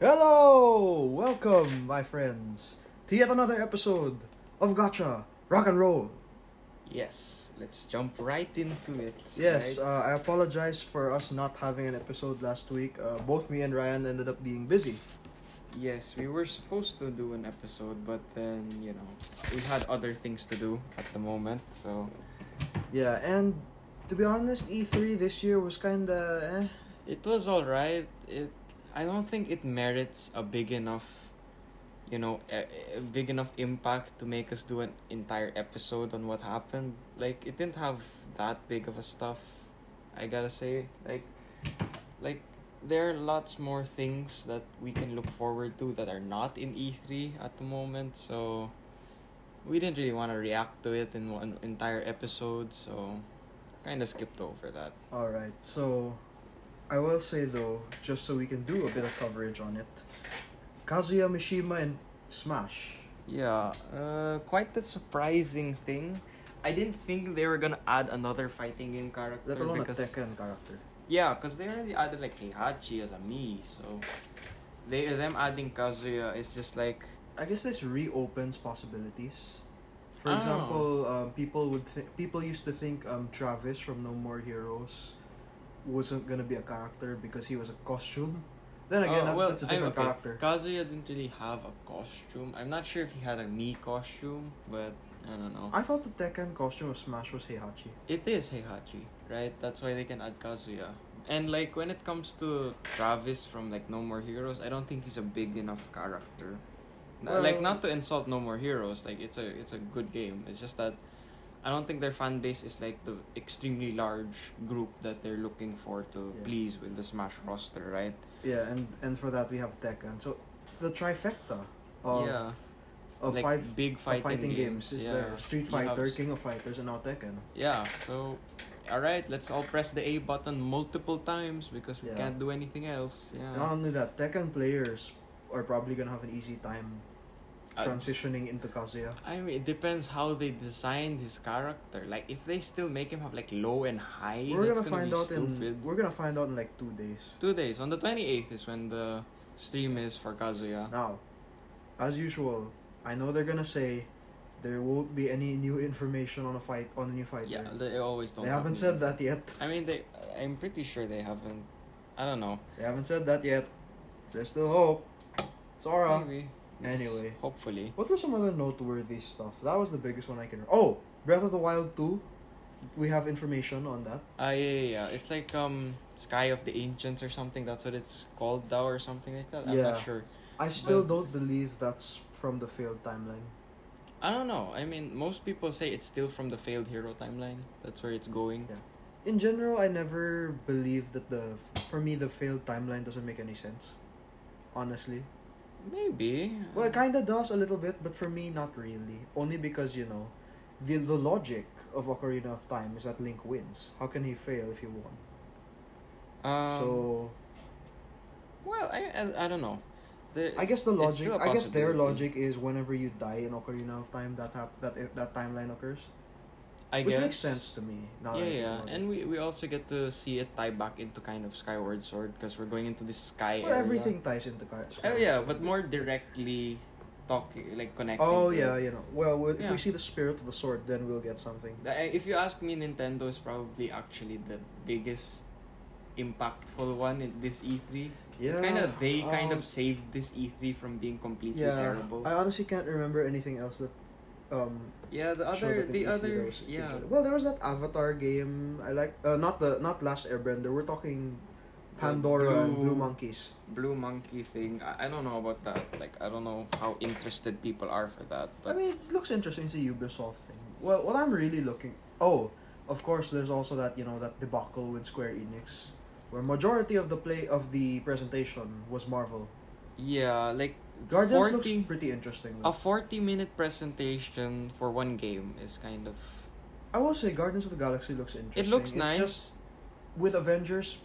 Hello! Welcome, my friends, to yet another episode of Gotcha Rock and Roll. Yes, let's jump right into it. Yes, right? uh, I apologize for us not having an episode last week. Uh, both me and Ryan ended up being busy. yes, we were supposed to do an episode, but then you know we had other things to do at the moment. So Yeah, and to be honest, E3 this year was kinda eh. it was all right. It I don't think it merits a big enough, you know, a, a big enough impact to make us do an entire episode on what happened. Like it didn't have that big of a stuff. I gotta say, like, like there are lots more things that we can look forward to that are not in E3 at the moment. So we didn't really want to react to it in one entire episode. So kind of skipped over that. Alright, so I will say though, just so we can do a bit of coverage on it, Kazuya Mishima and Smash. Yeah, uh, quite the surprising thing. I didn't think they were gonna add another fighting game character Let alone a because Tekken character. yeah, because they already added like Heihachi as a Mii, so they them adding Kazuya is just like I guess this reopens possibilities. For Oh. example, um, people would th- people used to think um, Travis from No More Heroes wasn't gonna be a character because he was a costume. Then again, Oh, well, that's a different okay, character. Kazuya didn't really have a costume. I'm not sure if he had a Mii costume, but I don't know. I thought the Tekken costume of Smash was Heihachi. It is Heihachi, right? That's why they can add Kazuya. And like when it comes to Travis from like No More Heroes, I don't think he's a big enough character. Well- like not to insult No More Heroes, like it's a it's a good game. It's just that I don't think their fan base is like the extremely large group that they're looking for to Yeah. please with the Smash roster, right? Yeah, and and for that we have Tekken. So the trifecta of Yeah. of like five big fighting, fighting games, is yeah. there. Street have Fighter, King of Fighters, and now Tekken. Yeah, so all right, let's all press the A button multiple times because we Yeah. can't do anything else. Yeah. Not only that, Tekken players are probably gonna have an easy time Uh, transitioning into Kazuya. I mean, it depends how they designed his character. Like, if they still make him have like low and high, we're that's gonna gonna, find be out stupid. in we're gonna find out in like two days. Two days on the twenty eighth is when the stream is for Kazuya. Now, as usual, I know they're gonna say there won't be any new information on a fight on a new fighter. Yeah, they always don't. they have haven't said that yet. I mean, they. I'm pretty sure they haven't. I don't know. They haven't said that yet. There's still hope. Sora. Maybe. Anyway. Hopefully. What were some other noteworthy stuff? That was the biggest one I can. Oh, Breath of the Wild two. We have information on that. Ah, yeah, yeah, yeah. It's like um, Sky of the Ancients or something. That's what it's called now or something like that. I'm Yeah. not sure. I still But- don't believe that's from the failed timeline. I don't know. I mean, most people say it's still from the failed hero timeline. That's where it's going. Yeah. In general, I never believed that the for me the failed timeline doesn't make any sense. Honestly, Maybe. well, it kind of does a little bit, but for me, not really. Only because you know, the the logic of Ocarina of Time is that Link wins. How can he fail if he won? Um, so well, I, I I don't know. The, I guess the logic. I guess their logic is whenever you die in Ocarina of Time, that hap- that that timeline occurs, I which guess makes sense to me. Now Yeah, yeah, and we, we also get to see it tie back into kind of Skyward Sword because we're going into the sky well, area. everything ties into Ka- Oh Skyward yeah, Sword. but more directly talking like connecting. Oh yeah, it. you know. Well, we- if Yeah. we see the spirit of the sword, then we'll get something. If you ask me, Nintendo is probably actually the biggest impactful one in this E3. Yeah, It's kind of they kind um, of saved this E3 from being completely yeah. terrible. I honestly can't remember anything else that um yeah, the other the other yeah. Well, there was that Avatar game. I like uh, not the not Last Airbender. We're talking Pandora and Blue- Blue Monkeys. Blue Monkey thing. I, I don't know about that. Like I don't know how interested people are for that. I mean, it looks interesting. It's a Ubisoft thing. Well, what I'm really looking. Oh, of course. There's also that you know that debacle with Square Enix, where majority of the play of the presentation was Marvel. yeah, like Guardians 40, looks pretty interesting. a forty minute presentation for one game is kind of. I will say Guardians of the Galaxy looks interesting. It looks It's nice. just with Avengers,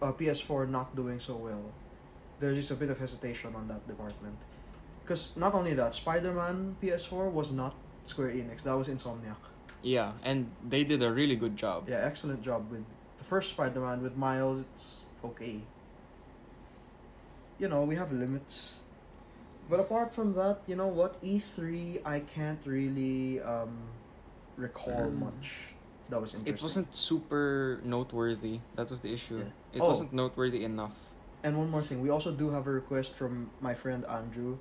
uh, PS4 not doing so well. There's just a bit of hesitation on that department. Because not only that, Spider Man PS4 was not Square Enix. That was Insomniac. Yeah, and they did a really good job. Yeah, excellent job with the first Spider Man with Miles. It's okay. You know we have limits. But apart from that, you know what? E three, I can't really um, recall Um, much. That was interesting. It wasn't super noteworthy. That was the issue. Yeah. It Oh. wasn't noteworthy enough. And one more thing, we also do have a request from my friend Andrew.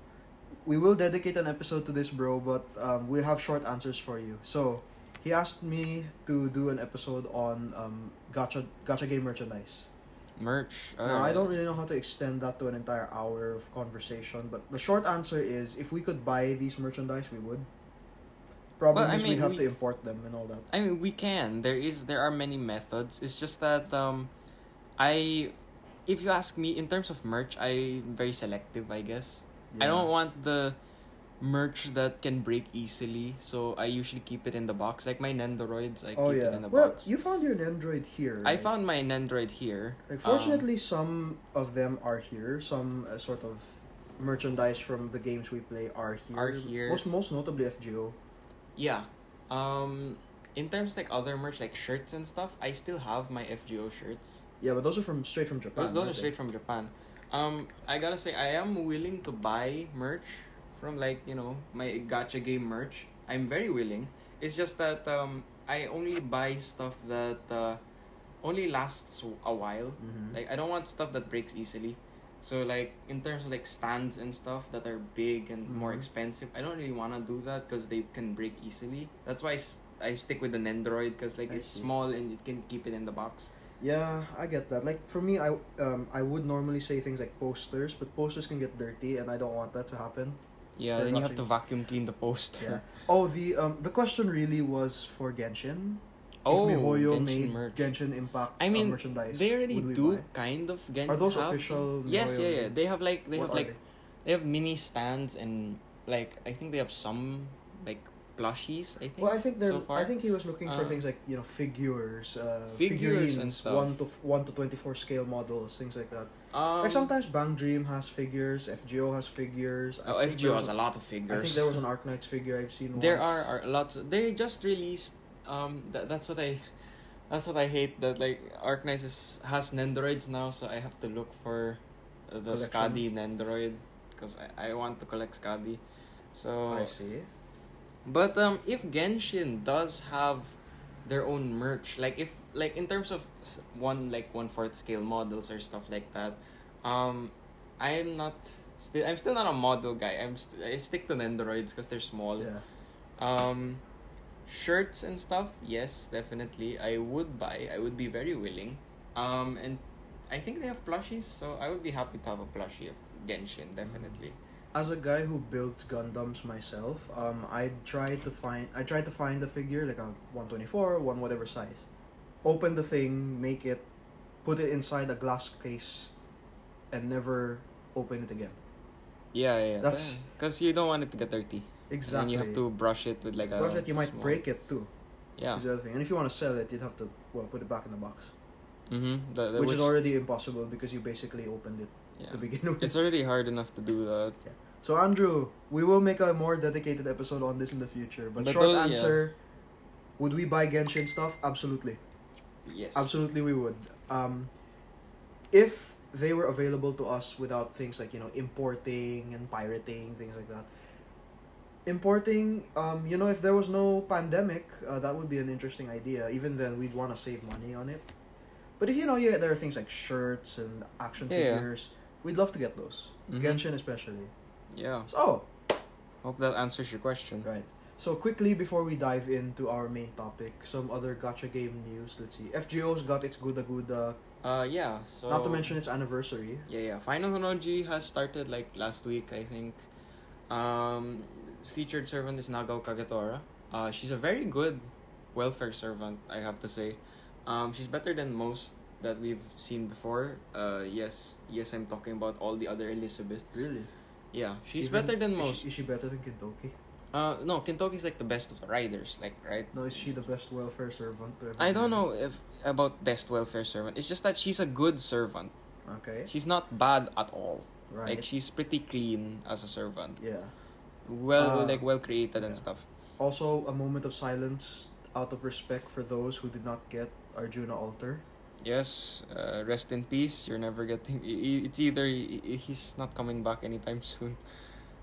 We will dedicate an episode to this, bro, but um, we have short answers for you. So, he asked me to do an episode on um, gacha gacha game merchandise. Merch. Now, uh, I don't really know how to extend that to an entire hour of conversation, but the short answer is if we could buy these merchandise, we would. Problem Well, I mean, we'd have we- to import them and all that. I mean, we can. There is. There are many methods. It's just that um, I, if you ask me in terms of merch, I'm very selective. I guess I don't want the merch that can break easily. So I usually keep it in the box. Like my Nendoroids, I Oh keep yeah. it in the Well, box. you found your Android here. I found my Nendroid here. Like, Um, fortunately, some of them are here. Some uh, sort of merchandise from the games we play are here. Are here. Most most notably FGO. Yeah. Um, in terms of like other merch, like shirts and stuff, I still have my FGO shirts. Yeah, but those are from straight from Japan. Those, those are they? straight from Japan. Um, I gotta say, I am willing to buy merch from like you know my gacha game merch. I'm very willing. It's just that um, I only buy stuff that uh, only lasts a while. Mhm. Like I don't want stuff that breaks easily. So like in terms of like stands and stuff that are big and more Mhm. expensive, I don't really want to do that because they can break easily. That's why I stick with the Nendoroid because like I it's see. small and it can keep it in the box. Yeah, I get that. Like for me, I um I would normally say things like posters, but posters can get dirty, and I don't want that to happen. Yeah, then you have to vacuum clean the poster. Yeah. Oh, the um the question really was for Genshin. Oh, if MiHoYo Genshin made merch. Genshin Impact I uh, mean, merchandise, They already do buy? kind of Genshin. Are those have- official Yes, MiHoYo? yeah, yeah. They have like they What have like they have mini stands and like I think they have some like plushies. I think. Well, I think they're. so. I think he was looking for Uh, things like you know figures, uh, Figures and figurines, stuff. one to one to twenty four scale models, things like that. um, like sometimes Bang Dream has figures, FGO has figures. I Oh, FGO has was a lot of figures. I think there was an Arc Arknights figure I've seen. There once. are, are lots. They just released. Um, that, that's what I, that's what I hate. That like Arknights is, has Nendoroids now, so I have to look for uh, the Collection. Skadi Nendoroid because I, I want to collect Skadi. So I see. But um, if Genshin does have their own merch, like if like in terms of one like one fourth scale models or stuff like that, um, I'm not still I'm still not a model guy. I'm st- I stick to Nendoroids because they're small. Yeah. Um, shirts and stuff, yes, definitely. I would buy. I would be very willing. Um, and I think they have plushies, so I would be happy to have a plushie of Genshin, definitely. As a guy who builds Gundams myself, um, I try to find I try to find a figure like a one twenty four, one whatever size. Open the thing, make it, put it inside a glass case, and never open it again. Yeah, yeah. That's- because you don't want it to get dirty. Exactly. And you have to brush it with like a. Brush it, you might small- break it too. Yeah. Is the other thing. And if you want to sell it, you'd have to well put it back in the box, Mm-hmm. The, the, which, is already impossible because you basically opened it yeah. to begin with. It's already hard enough to do that. So Andrew, we will make a more dedicated episode on this in the future. But, But short yeah. answer, would we buy Genshin stuff? Absolutely. Yes. Absolutely we would. Um, if they were available to us without things like, you know, importing and pirating, things like that. Importing, um, you know, if there was no pandemic, uh, that would be an interesting idea. Even then, we'd want to save money on it. But if you know, yeah, there are things like shirts and action Yeah, yeah. figures, we'd love to get those. Mhm. Genshin especially. Yeah. So, oh, Hope that answers your question. Right. So quickly before we dive into our main topic, some other gotcha game news. Let's see. FGO's got its Guda Guda. Uh, yeah. So. Not to mention its anniversary. Yeah, yeah. Final Honnoji has started like last week, I think. Um, featured servant is Nagao Kagetora. Uh, she's a very good welfare servant, I have to say. Um, she's better than most that we've seen before. Uh, yes, yes, I'm talking about all the other Elizabeths. Really. Yeah, she's Even- better than is most. She, is she better than Kintoki? Uh, no, Kintoki's like the best of the riders, like right. No, is she the best welfare servant? I don't know if about best welfare servant. It's just that she's a good servant. Okay. She's not bad at all. Right. Like she's pretty clean as a servant. yeah. Well, Uh, like well created and stuff. Also, a moment of silence out of respect for those who did not get Arjuna Alter. Yes, uh, rest in peace. You're never getting. It's either he's not coming back anytime soon,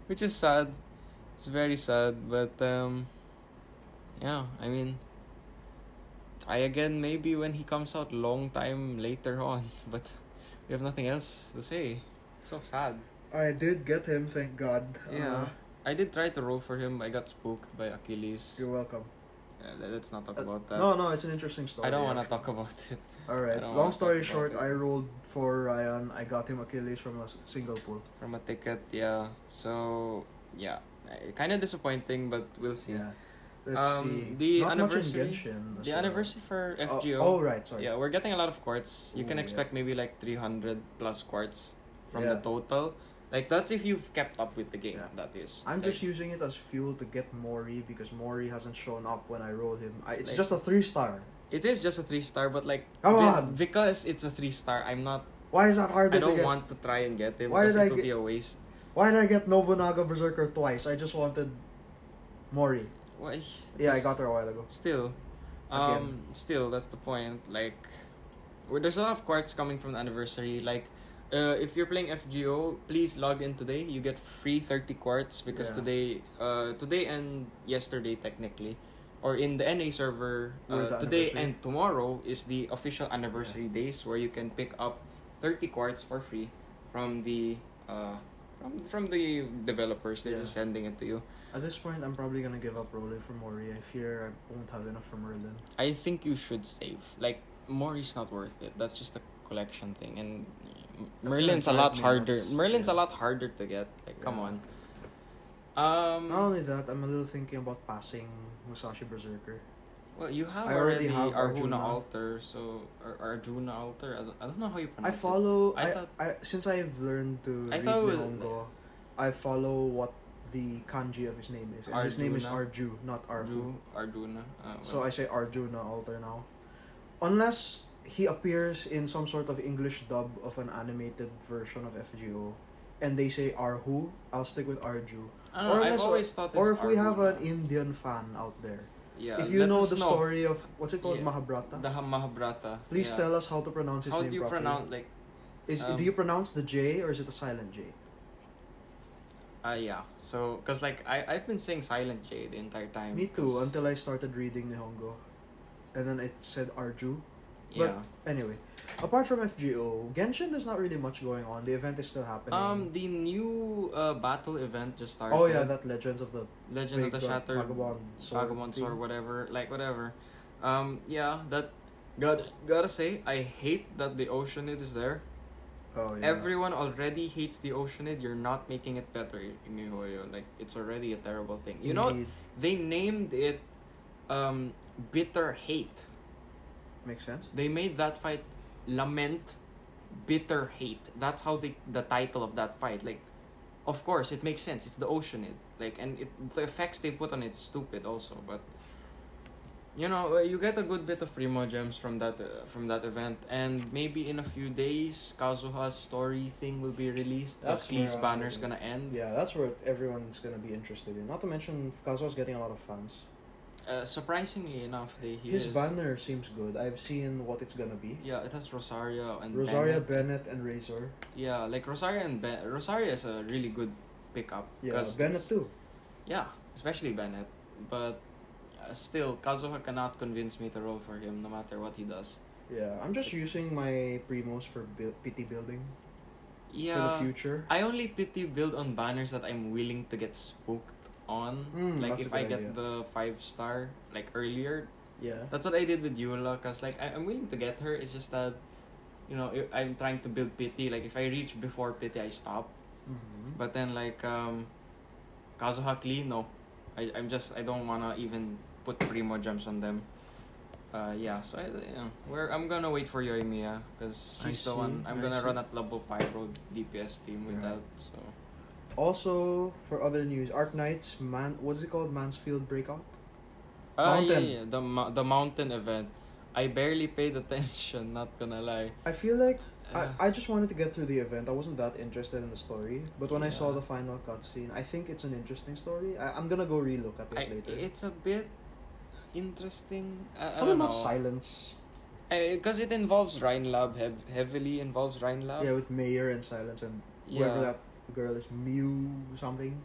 which is sad. It's very sad, but um, yeah. I mean, I again maybe when he comes out long time later on, but we have nothing else to say. It's so sad. I did get him, thank God. Yeah. Uh, I did try to roll for him. I got spooked by Achilles. you're welcome. Uh, let- let's not talk Uh, about that. No, no, it's an interesting story. I don't want to talk about it. All right. Long story short. I rolled for Ryan. I got him Achilles from a single pool. from a ticket. Yeah. So yeah, kind of disappointing, but we'll see. Yeah. Let's Um, see. the Not anniversary- Genshin. The anniversary for Oh, FGO. Oh, right. Sorry. Yeah, we're getting a lot of quartz. You can Ooh, expect maybe like 300 plus quartz from Yeah. the total. Like that's if you've kept up with the game. Yeah. That is. I'm Like, just using it as fuel to get Mori because Mori hasn't shown up when I roll him. I, it's Like- just a three star. It is just a three star, but like Come be- on! because it's a three star, I'm not. Why is that hard I don't get? want to try and get him Why because did I it would get- be a waste. Why did I get Nobunaga Berserker twice? I just wanted Mori. Why? Yeah, I This- got her a while ago. Still, um, still that's the point. Like, well, there's a lot of quartz coming from the anniversary. Like, uh, if you're playing FGO, please log in today. You get free thirty quartz because Yeah. today, uh, today and yesterday technically, or in the NA server, uh, today and tomorrow is the official anniversary days where you can pick up thirty quartz for free from the uh from from the developers. They're Yeah. just sending it to you. At this point, I'm probably gonna give up rolling for Mori. I fear I won't have enough for Merlin. I think you should save. Like Mori's not worth it. That's just a collection thing, and That's Merlin's a lot harder. nuts. Merlin's a lot harder to get. Like, come on. Um. Not only that, I'm a little thinking about passing Musashi Berserker. well, you have I already already, have Arjuna, Arjuna. alter, so or Arjuna alter. I don't, I don't know how you pronounce it. I follow. I I, thought- I since I've learned to I read it Nihongo, I follow what the kanji of his name is. And his name is. Arju, not Arju. Arju, Arjuna. Uh, So I say Arjuna alter now. Unless he appears in some sort of English dub of an animated version of FGO, and they say Arhu, I'll stick with Arju. I don't know. or I've unless- always thought. Or if we have an Indian fan out there, yeah, if you know us the story of what's it called Yeah. Mahabharata, the Mahabharata. please yeah. tell us how to pronounce his How name do you properly. pronounce like? Is um, do you pronounce the J or is it a silent J? Uh, yeah. So, cause like I I've been saying Silent J the entire time. Me too. until I started reading Nihongo, and then it said Arju. Yeah. but- Anyway, apart from FGO, Genshin, there's not really much going on. The event is still happening. Um, the new uh, battle event just started. oh yeah, that Legends of the Legend of the Shattered Vagabond Sword Vagabond thing. Sword, whatever, like whatever. Um, yeah, that. Got gotta say, I hate that the Oceanid is there. Oh yeah. Everyone already hates the Oceanid. You're not making it better, Mihoyo. Like it's already a terrible thing. You know, they named it, um, bitter hate. Makes sense. They made that fight lament bitter hate. That's how they the title of that fight. Like of course it makes sense. It's the Oceanid. Like and it the effects they put on it is stupid also, but you know, uh, you get a good bit of primo gems from that uh, from that event and maybe in a few days Kazuha's story thing will be released. That's the I- banner's gonna end. Yeah, that's where everyone's gonna be interested in. Not to mention, Kazuha's getting a lot of fans. Uh, surprisingly enough, they he His is- banner seems good. I've seen what it's gonna be. Yeah, it has Rosario and Rosaria Bennett. Bennett and Razor. Yeah, like Rosario and ben- Rosario is a really good pickup. Yeah, 'cause Bennett it's- too. Yeah, especially Bennett. But uh, still, Kazuha cannot convince me to roll for him no matter what he does. Yeah, I'm just using my primos for build, pity building for the Yeah, future. I only pity build on banners that I'm willing to get spooked on. Mm, like if I get idea. the five star like earlier, Yeah. that's what I did with Eula. Cause like I, I'm willing to get her. It's just that, you know, I- I'm trying to build pity. Like if I reach before pity, I stop. Mm-hmm. But then like um Kazuha Klee, no. I I'm just I don't wanna even put primo gems on them. Uh yeah, so I you know, where I'm gonna wait for Yoimiya because I she's the see, one I'm I gonna see. run at level Pyro DPS team with Right. that. So Also, for other news, Arknights, man, what's it called? Mansfield Breakout? Yeah, Mountain. yeah, the the mountain event. I barely paid attention, not gonna lie. I feel like Uh, I, I just wanted to get through the event. I wasn't that interested in the story. But when I saw the final cutscene, I think it's an interesting story. I, I'm gonna go relook at it I, later. it's a bit interesting. I, I don't know. about silence. Because it involves Rhinelab, hev- heavily involves Rhinelab. Yeah, with Mayer and Silence and whoever that girl is, Mew something.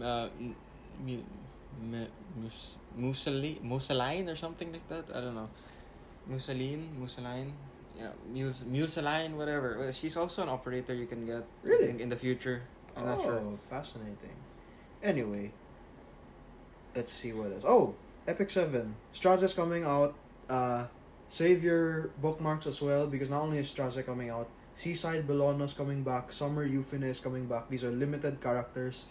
uh, m- mu- mu- mus- Musali- or something like that. I don't know. Musaline, Musaline, yeah, Mus- Musaline, whatever. Well, she's also an operator you can get. Really? in the future. I'm oh, not sure. fascinating. Anyway, let's see what else. Oh, Epic Seven. Straze's coming out. Uh, save your bookmarks as well because not only is Straze coming out, Seaside Bellona's coming back. Summer Euphonia is coming back. These are limited characters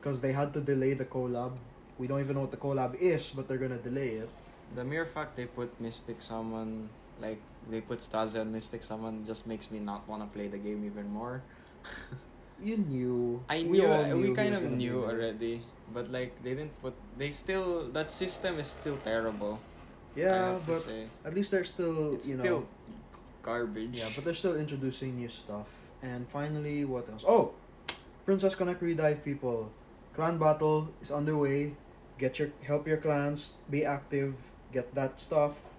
because they had to delay the collab. We don't even know what the collab is, but they're gonna delay it. The mere fact they put Mystic Summon, like they put Stasia and Mystic Summon, just makes me not want to play the game even more. You knew. I we knew, all uh, we, knew he kind of knew already, but like they didn't put. They still that system is still terrible. Yeah, but at least they're still it's you know. still garbage. Yeah, but they're still introducing new stuff. And finally, what else? Oh, Princess Connect Redive people, clan battle is underway. Get your help your clans, be active, get that stuff.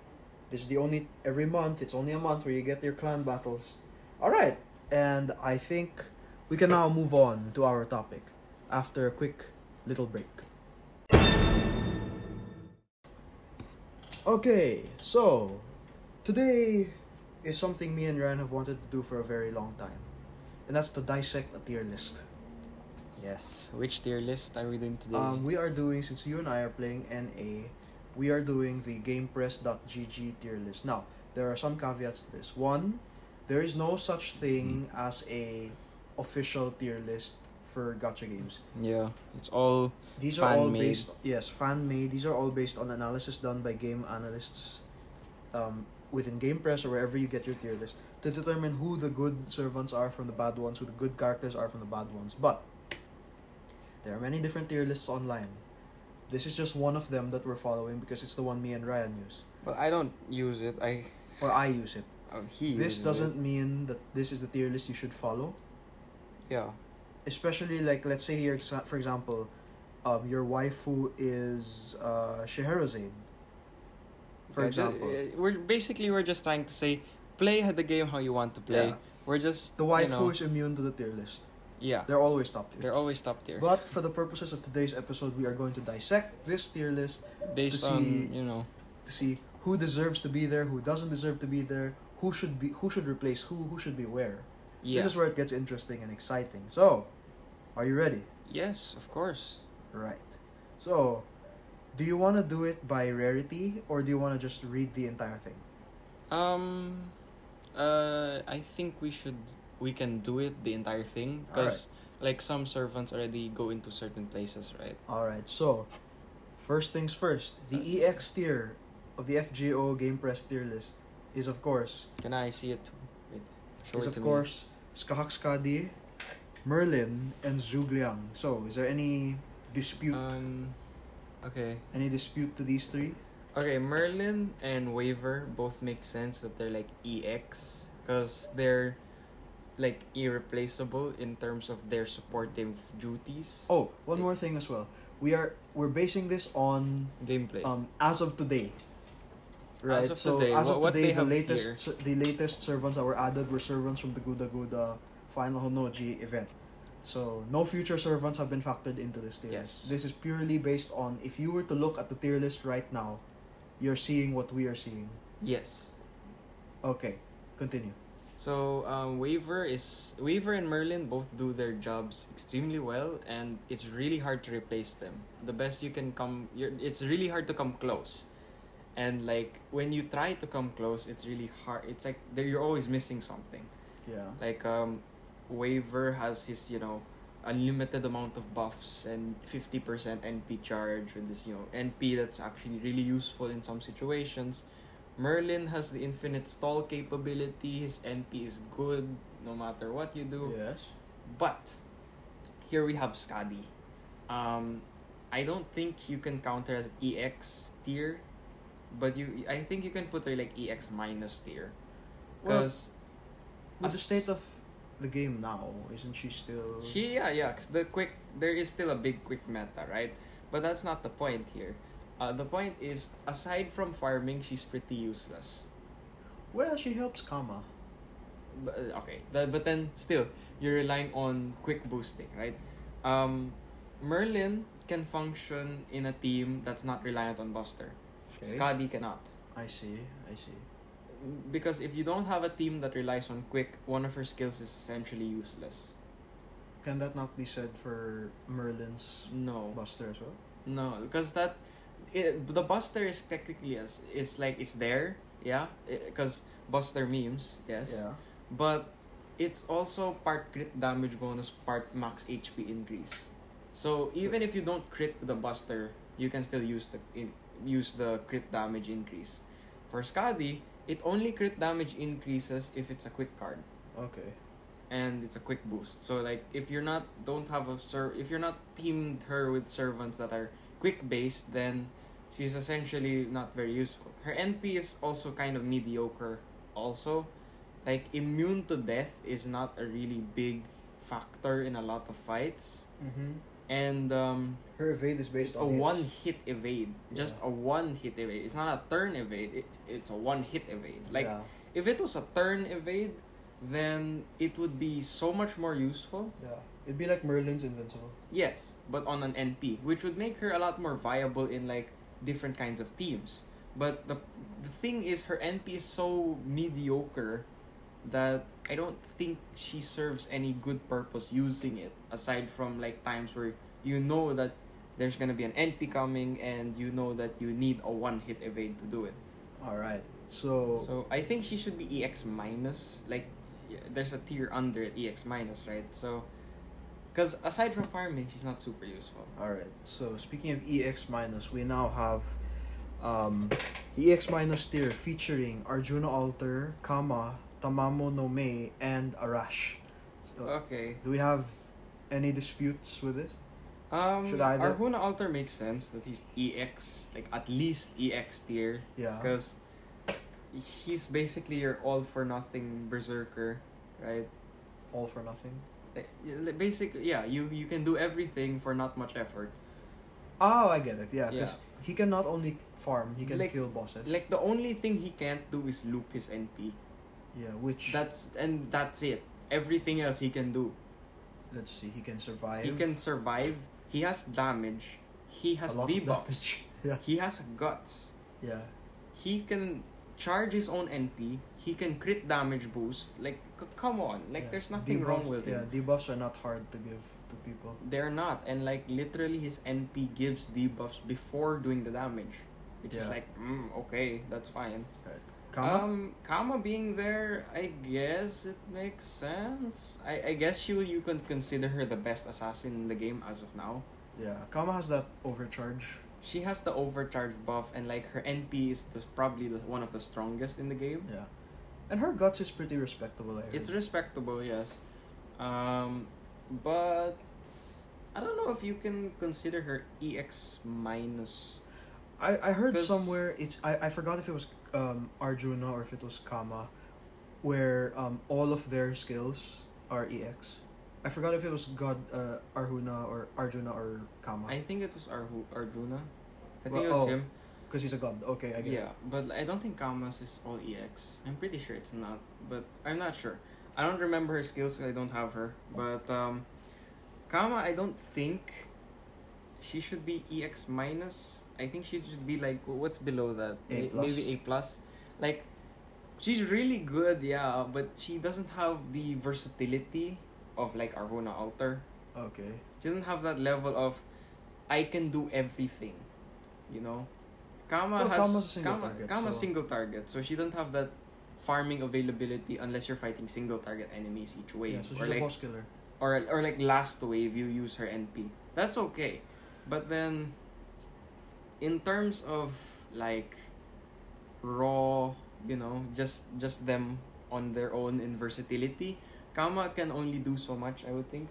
This is the only every month. It's only a month where you get your clan battles. All right, and I think we can now move on to our topic after a quick little break. Okay, so today is something me and Ryan have wanted to do for a very long time. And that's to dissect a tier list. Yes. Which tier list are we doing today? Um, we are doing, since you and I are playing NA, we are doing the GamePress.gg tier list. Now, there are some caveats to this. One, there is no such thing as a official tier list for gotcha games. yeah, it's all These are all Fan-made. based, yes, fan made. These are all based on analysis done by game analysts um, within Game Press or wherever you get your tier list to determine who the good servants are from the bad ones, who the good characters are from the bad ones. But there are many different tier lists online. This is just one of them that we're following because it's the one me and Ryan use, Well, I don't use it. I or I use it. oh, he. This doesn't mean that this is the tier list you should follow. Yeah. especially like let's say here exa- for example um, your waifu is uh, Scheherazade for Yeah, example we're basically we're just trying to say play the game how you want to play. Yeah. We're just the you waifu know, is immune to the tier list yeah. they're always top tier They're always top tier. but for the purposes of today's episode we are going to dissect this tier list based to on see- you know to see who deserves to be there who doesn't deserve to be there who should be who should replace who who should be where yeah. this is where it gets interesting and exciting so are you ready yes, of course. right so do you want to do it by rarity or do you want to just read the entire thing Um, uh, I think we should we can do it the entire thing because like some servants already go into certain places, right? Alright, so first things first, the EX tier of the FGO Game Press tier list is of course Can I see it? too? Wait, show is it of course Scathach Skadi, Merlin, and Zhuge Liang. So is there any dispute Um, okay. any dispute to these three? Okay, Merlin and Waver both make sense that they're like EX because they're like irreplaceable in terms of their supportive duties. Oh, one more thing as well. We are we're basing this on Gameplay. um as of today. Right. of so today, as of what today, the latest ser- the latest servants that were added were servants from the Guda Guda Final Honnoji event. So no future servants have been factored into this tier Yes. list. This is purely based on if you were to look at the tier list right now, you're seeing what we are seeing. yes. Okay, continue. So um, Waver is Waver and Merlin both do their jobs extremely well, and it's really hard to replace them. The best you can come, you're, it's really hard to come close, and like when you try to come close, it's really hard. It's like you're always missing something. Yeah. Like um, Waver has his you know unlimited amount of buffs and fifty percent NP charge with this you know NP that's actually really useful in some situations. Merlin has the infinite stall capability. His NP is good no matter what you do. Yes. But here we have Skadi. Um, I don't think you can counter as EX tier, but you I think you can put her like EX minus tier, Well, because With the state of the game now, isn't she still? She yeah yeah 'cause the quick there is still a big quick meta right, but that's not the point here. Uh, the point is aside from farming, she's pretty useless. Well, she helps Kama. But, uh, okay, that, but then still, you're relying on quick boosting, right? Um, Merlin can function in a team that's not reliant on Buster. Okay. Skadi cannot. I see. I see. Because if you don't have a team that relies on quick, one of her skills is essentially useless. Can that not be said for Merlin's No. Buster as well? No, because that it, the Buster is technically as is like it's there, yeah, because Buster memes, yes, Yeah. but it's also part crit damage bonus, part max HP increase. So even if you don't crit the Buster, you can still use the in, use the crit damage increase. For Skadi, it only crit damage increases if it's a quick card Okay. and it's a quick boost. So like if you're not don't have a ser if you're not teamed her with servants that are quick based, then she's essentially not very useful. Her NP is also kind of mediocre also. Like immune to death is not a really big factor in a lot of fights. Mm-hmm. And um Her evade is based it's a hits. one hit evade. Just a one hit evade. It's not a turn evade. It, it's a one hit evade. Like yeah. if it was a turn evade, then it would be so much more useful. yeah. It'd be like Merlin's invincible. Yes, but on an NP, which would make her a lot more viable in like different kinds of teams. But the the thing is, her NP is so mediocre that I don't think she serves any good purpose using it. Aside from like times where you know that there's gonna be an NP coming and you know that you need a one hit evade to do it. All right. So, So I think she should be EX minus. Like, there's a tier under it, EX minus, right? So, because aside from farming, she's not super useful. all right. So speaking of EX minus, we now have um, EX minus tier featuring Arjuna Alter, Kama, Tamamo no Me, and Arash. So, Okay. do we have any disputes with it? Um, Should either- Arjuna Alter makes sense that he's EX, like at least EX tier, Yeah. because he's basically your all for nothing berserker, right? All for nothing. Like, Basically, yeah, you you can do everything for not much effort. Oh, I get it. Yeah, Yeah. because he can not only farm, he can Like- kill bosses. Like the only thing he can't do is loop his NP. yeah, which That's and that's it. Everything else he can do. let's see, he can survive. He can survive. He has damage. He has debuff. yeah, He has guts. yeah. He can charge his own NP. He can crit damage boost. Like c- come on. Like yeah. there's nothing Debuff- wrong with it. yeah, him. debuffs are not hard to give to people. They're not. And like literally his NP gives debuffs before doing the damage. Which is like, mm, okay, that's fine. Kama? Um, Kama being there, I guess it makes sense. I, I guess you you can consider her the best assassin in the game as of now. yeah, Kama has that overcharge. She has the overcharge buff and like her NP is the, probably the, one of the strongest in the game. Yeah, and her guts is pretty respectable. It's respectable, yes. Um, but I don't know if you can consider her EX minus. I, I heard 'Cause- somewhere it's I, I forgot if it was um Arjuna or if it was Kama, where um all of their skills are EX. I forgot if it was God uh, Arjuna or Arjuna or Kama. I think it was Arhu, Arjuna. I think Well, it was oh, him. because he's a god. Okay, I get Yeah, it. but I don't think Kama's is all EX. I'm pretty sure it's not, but I'm not sure. I don't remember her skills. I don't have her. But um, Kama, I don't think she should be EX minus. I think she should be like what's below that? A. Maybe A plus. Like she's really good, yeah, but she doesn't have the versatility of like Arjuna Alter. Okay. She doesn't have that level of I can do everything. You know? Kama Well, has Kama's a single Kama, target, Kama's so- single target, so she doesn't have that farming availability unless you're fighting single target enemies each wave. Yeah, so or she's like a boss killer. or or like last wave you use her NP. That's okay. But then in terms of like raw, you know, just just them on their own in versatility, Kama can only do so much, I would think.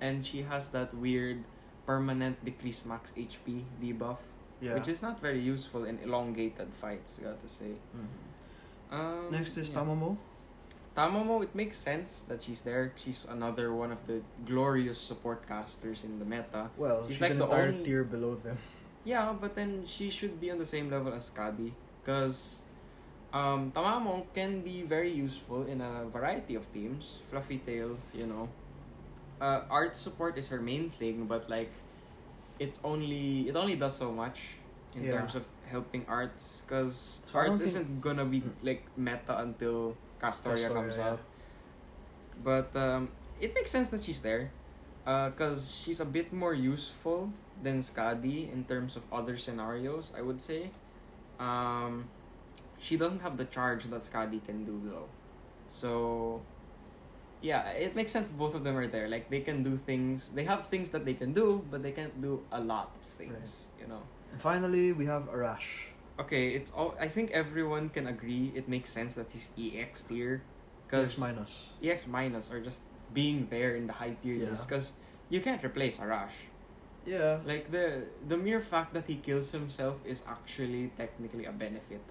And she has that weird permanent decrease max HP debuff, Yeah. which is not very useful in elongated fights, you got to say. Mhm. Um, Next is yeah. Tamamo. Tamamo, it makes sense that she's there. She's another one of the glorious support casters in the meta. Well, She's she's, like the entire only- tier below them. Yeah, but then she should be on the same level as Skadi. Because Um, Tamamo can be very useful in a variety of teams. Fluffy Tails, you know. Uh, art support is her main thing, but like, it's only it only does so much in Yeah. terms of helping arts, because So arts isn't gonna be Hmm. like meta until Castoria, Castoria, comes yeah. out. But um, it makes sense that she's there, because she's a bit more useful than Skadi in terms of other scenarios. I would say. Um, she doesn't have the charge that Skadi can do though. So yeah, it makes sense both of them are there. Like they can do things they have things that they can do, but they can't do a lot of things, you know. And finally, we have Arash. Okay, it's all I think everyone can agree it makes sense that he's EX tier Plus cuz minus. EX minus or just being there in the high tier Yeah. list cuz you can't replace Arash. Yeah. Like the the mere fact that he kills himself is actually technically a benefit.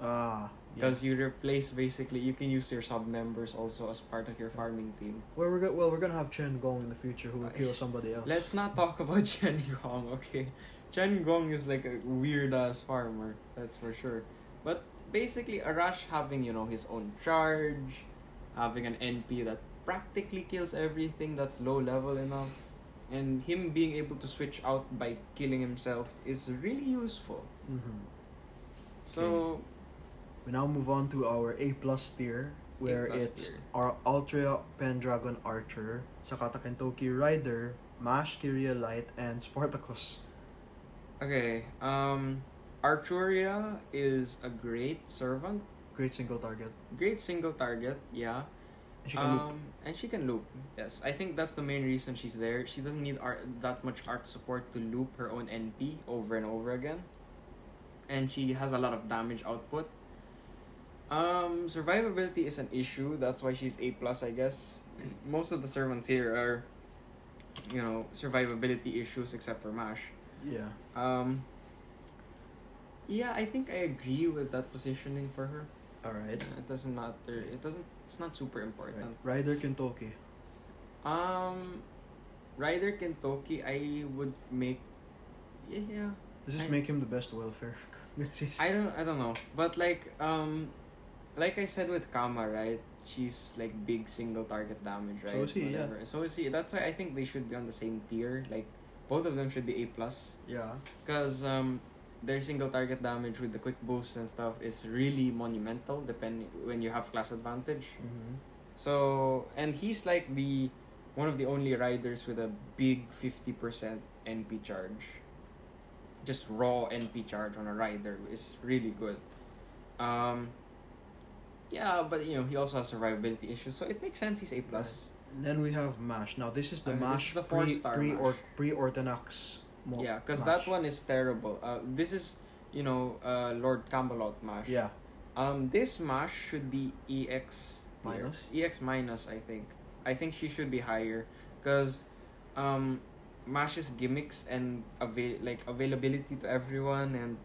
Ah. yeah. Because you replace basically, you can use your sub members also as part of your farming team. Well, we're go- well, we're gonna have Chen Gong in the future who will Uh, kill somebody else. Let's not talk about Chen Gong, okay? Chen Gong is like a weird ass farmer, that's for sure. But basically, Arash having, you know, his own charge, having an NP that practically kills everything that's low level enough, and him being able to switch out by killing himself is really useful. hmm So, We now move on to our A plus tier, where A+ it's tier. our Altria Pendragon Archer, Sakata Kintoki Rider, Mash Kyrielight, and Spartacus. okay, um, Archuria is a great servant. Great single target. Great single target, yeah. And she can um, loop. And she can loop. Yes, I think that's the main reason she's there. She doesn't need art that much art support to loop her own NP over and over again, and she has a lot of damage output. Um, survivability is an issue. That's why she's A plus, I guess. Most of the servants here are, you know, survivability issues except for Mash. Yeah. Um. Yeah, I think I agree with that positioning for her. Alright. It doesn't matter. It doesn't. It's not super important. Right. Rider Kintoki. Um, Rider Kentucky, I would make. Yeah, Let's just I- make him the best welfare. I don't. I don't know, but like um, like I said with Kama, right? She's like big single target damage, right? So is he, yeah. So is he. That's why I think they should be on the same tier. Like both of them should be A plus, yeah. because um, their single target damage with the quick boosts and stuff is really monumental. Depending when you have class advantage. Mm-hmm. So and he's like the one of the only riders with a big fifty percent NP charge. Just raw NP charge on a rider is really good. Um yeah, but you know, he also has survivability issues, so it makes sense he's A plus. Then we have Mash. Now this is the Uh, this Mash is the pre pre Mash. or pre Ortinax. Mo- Yeah, because that one is terrible. Uh, this is you know, uh, Lord Camelot mash. Yeah. Um, this mash should be EX. Minus? EX minus, I think. I think she should be higher, cause, um, Mash's gimmicks and avail like availability to everyone and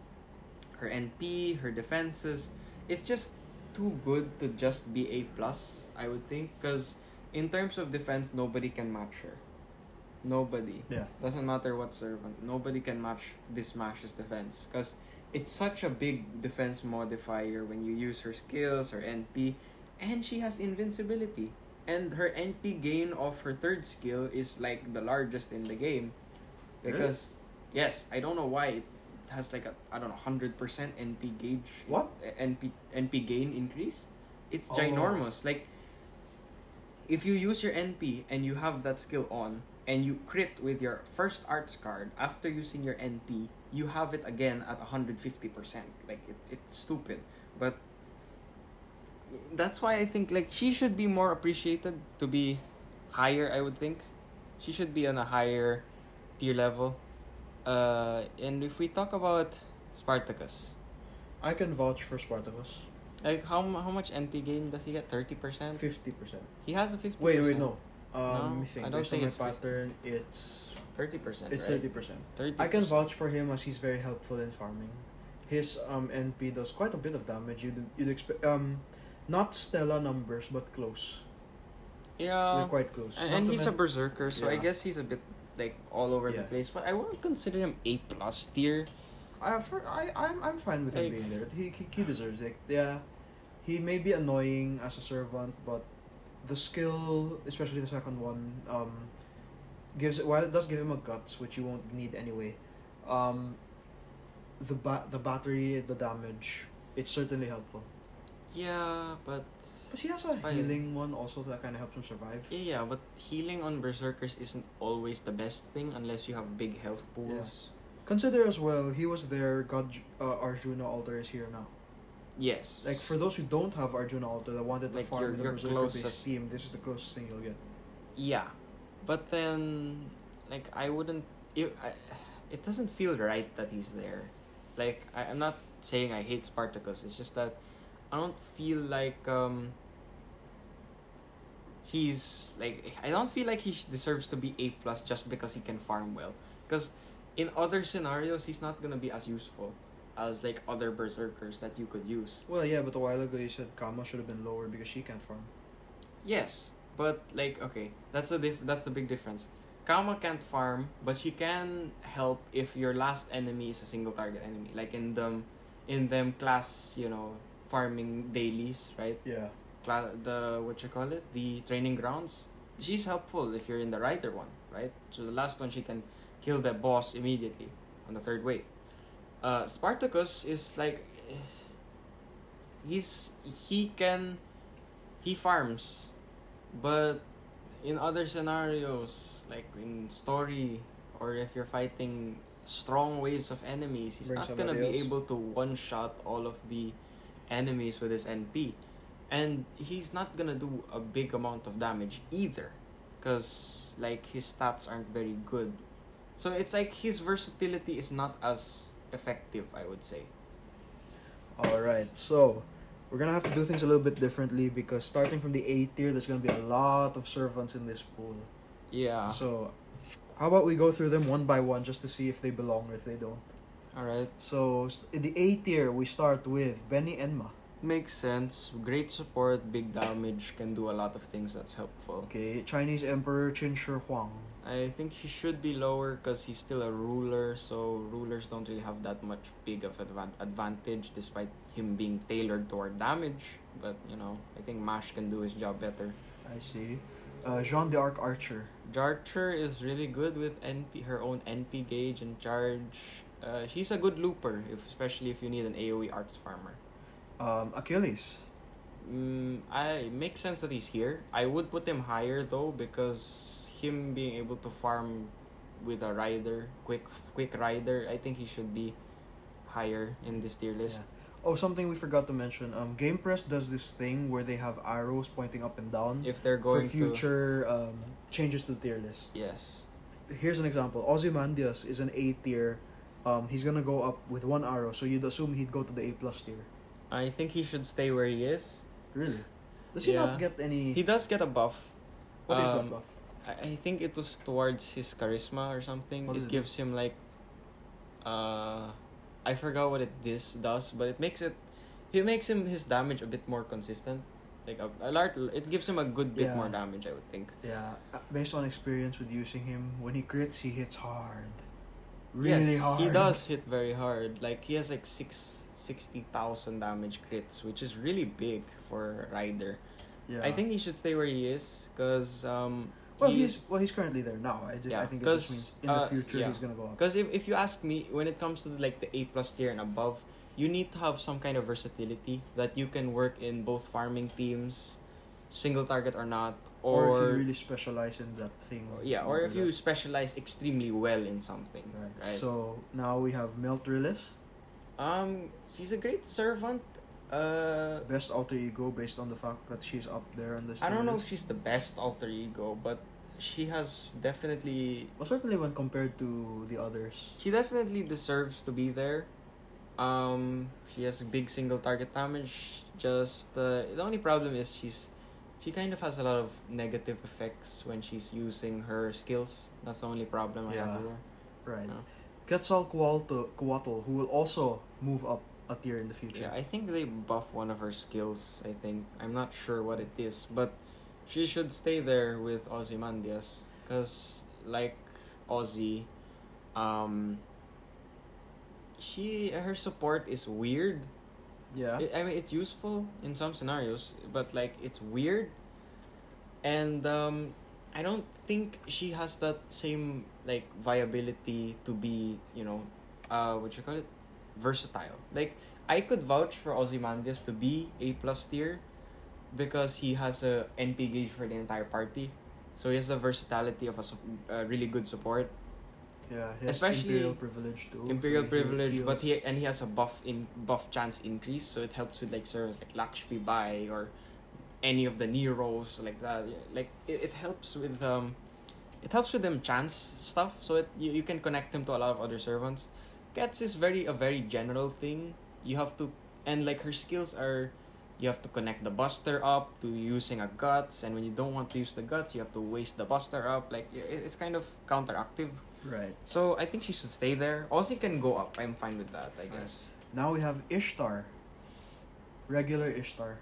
her NP, her defenses, it's just too good to just be A plus. I would think, cause in terms of defense, nobody can match her. Nobody. Yeah. Doesn't matter what servant. Nobody can match this Mash's defense. Because it's such a big defense modifier when you use her skills, her NP, and she has invincibility. And her NP gain of her third skill is like the largest in the game. Because, yes, I don't know why it has like a, I don't know, 100% NP gauge. What? uh, NP, NP gain increase. It's Oh. ginormous. Like, if you use your NP and you have that skill on, and you crit with your first arts card after using your NP, you have it again at 150%. Like, it, it's stupid. But that's why I think, like, she should be more appreciated to be higher, I would think. She should be on a higher tier level. Uh, and if we talk about Spartacus, I can vouch for Spartacus. like, how, how much NP gain does he get? 30%? Fifty percent. He has a 50%. Wait, wait, no. Um, No, let me think. I don't think it's my 50. pattern, it's 30%. it's thirty percent. 30%. I can vouch for him as he's very helpful in farming. His um NP does quite a bit of damage. You'd you'd expect um, not Stella numbers but close. Yeah. They're quite close. And, and he's a berserker, so I guess he's a bit like all over the place. But I won't consider him A plus tier. I for, I I'm I'm fine with him being there. He, he he deserves it. Yeah, he may be annoying as a servant, but the skill, especially the second one, um, gives while it does give him a guts, which you won't need anyway. Um, the ba- the battery, the damage, it's certainly helpful. Yeah, but But he has a healing one also that kind of helps him survive. yeah, yeah, but healing on berserkers isn't always the best thing unless you have big health pools. Consider as well, he was there. God, uh, Arjuna alter is here now. Yes. Like for those who don't have Arjuna Alter that wanted to Like farm a your berserker based team, this is the closest thing you'll get. Yeah, but then, like I wouldn't. It, I, it doesn't feel right that he's there. Like I, I'm not saying I hate Spartacus. It's just that I don't feel like um. He's like I don't feel like he sh- deserves to be A plus just because he can farm well. Because in other scenarios, he's not gonna be as useful as like other berserkers that you could use. Well, yeah, but a while ago you said Kama should have been lower because she can't farm. Yes, but like okay, that's the dif- that's the big difference. Kama can't farm, but she can help if your last enemy is a single target enemy. Like in them, in them class, you know, farming dailies, right? Yeah. Cla- the what you call it, the training grounds. She's helpful if you're in the rider one, right? So the last one she can kill the boss immediately on the third wave. Uh, Spartacus is like, he's he can, he farms, but in other scenarios like in story or if you're fighting strong waves of enemies, he's Bring not gonna be else. able to one shot all of the enemies with his NP, and he's not gonna do a big amount of damage either, because like his stats aren't very good. So it's like his versatility is not as effective, I would say. Alright, so we're gonna have to do things a little bit differently because starting from the A tier, there's gonna be a lot of servants in this pool. Yeah. So, how about we go through them one by one just to see if they belong or if they don't? All right. So, in the A tier, we start with Beni-Enma. Makes sense. Great support, big damage, can do a lot of things that's helpful. Okay, Chinese Emperor Qin Shi Huang. I think he should be lower because he's still a ruler, so rulers don't really have that much big of advan- advantage despite him being tailored toward damage. But, you know, I think Mash can do his job better. I see. Uh, Jeanne d'Arc Archer. Archer is really good with NP, her own NP gauge and charge. Uh, she's a good looper, if, especially if you need an AoE arts farmer. Um, Achilles. Mm, I it makes sense that he's here. I would put him higher though because him being able to farm with a rider, quick quick rider, I think he should be higher in this tier list. Oh, something we forgot to mention. Um, GamePress does this thing where they have arrows pointing up and down If they're for going to future um, changes to the tier list. yes, Here's an example. Ozymandias is an A tier. Um, he's gonna go up with one arrow, so you'd assume he'd go to the A plus tier. I think he should stay where he is. Really? Does he Yeah. not get any? He does get a buff. what is um, that buff? I, I think it was towards his charisma or something. It it gives him like uh I forgot what it this does, but it makes it it makes him his damage a bit more consistent. Like a, a lot it gives him a good bit Yeah. more damage, I would think. Yeah, uh, based on experience with using him, when he crits, he hits hard. Really yes, hard. He does hit very hard. Like he has like six sixty thousand damage crits, which is really big for rider. Yeah. I think he should stay where he is because um Well, he- he's well, he's currently there now. I, Yeah, I think it just means in the uh, future yeah. he's gonna go up. Because if, if you ask me, when it comes to like the A plus tier and above, you need to have some kind of versatility that you can work in both farming teams, single target or not, Or, or, if you really specialize in that thing. yeah, or if you that. specialize extremely well in something, Right. right? So now we have Meltryllis, um, she's a great servant. Uh, best alter ego based on the fact that she's up there on this. I don't know if she's the best alter ego, but she has definitely Well, certainly when compared to the others. She definitely deserves to be there. Um, she has big single target damage. Just uh, the only problem is she's she kind of has a lot of negative effects when she's using her skills. That's the only problem I Yeah. have with her. Right. Yeah. Quetzalcoatl, Coatl, who will also move up a tier in the future. Yeah, I think they buff one of her skills. I think I'm not sure what it is, but she should stay there with Ozymandias, cause like Ozzy, um, she her support is weird. Yeah. I I mean, it's useful in some scenarios, but like it's weird, and um, I don't think she has that same like viability to be you know, uh, what you call it, versatile. Like I could vouch for Ozymandias to be a plus tier, because he has a NP gauge for the entire party, so he has the versatility of a, sup- a really good support. Yeah. Especially imperial privilege too. imperial so he privilege but he and he has a buff in buff chance increase so it helps with like servers like Lakshmi Bai or any of the Neros like that like it, it helps with um it helps with them chance stuff so it you, you can connect him to a lot of other servants Gets is very a very general thing you have to and like her skills are you have to connect the buster up to using a guts and when you don't want to use the guts you have to waste the buster up like it's kind of counteractive Right. so I think she should stay there. Ozzy can go up. I'm fine with that. I guess. Now we have Ishtar. Regular Ishtar.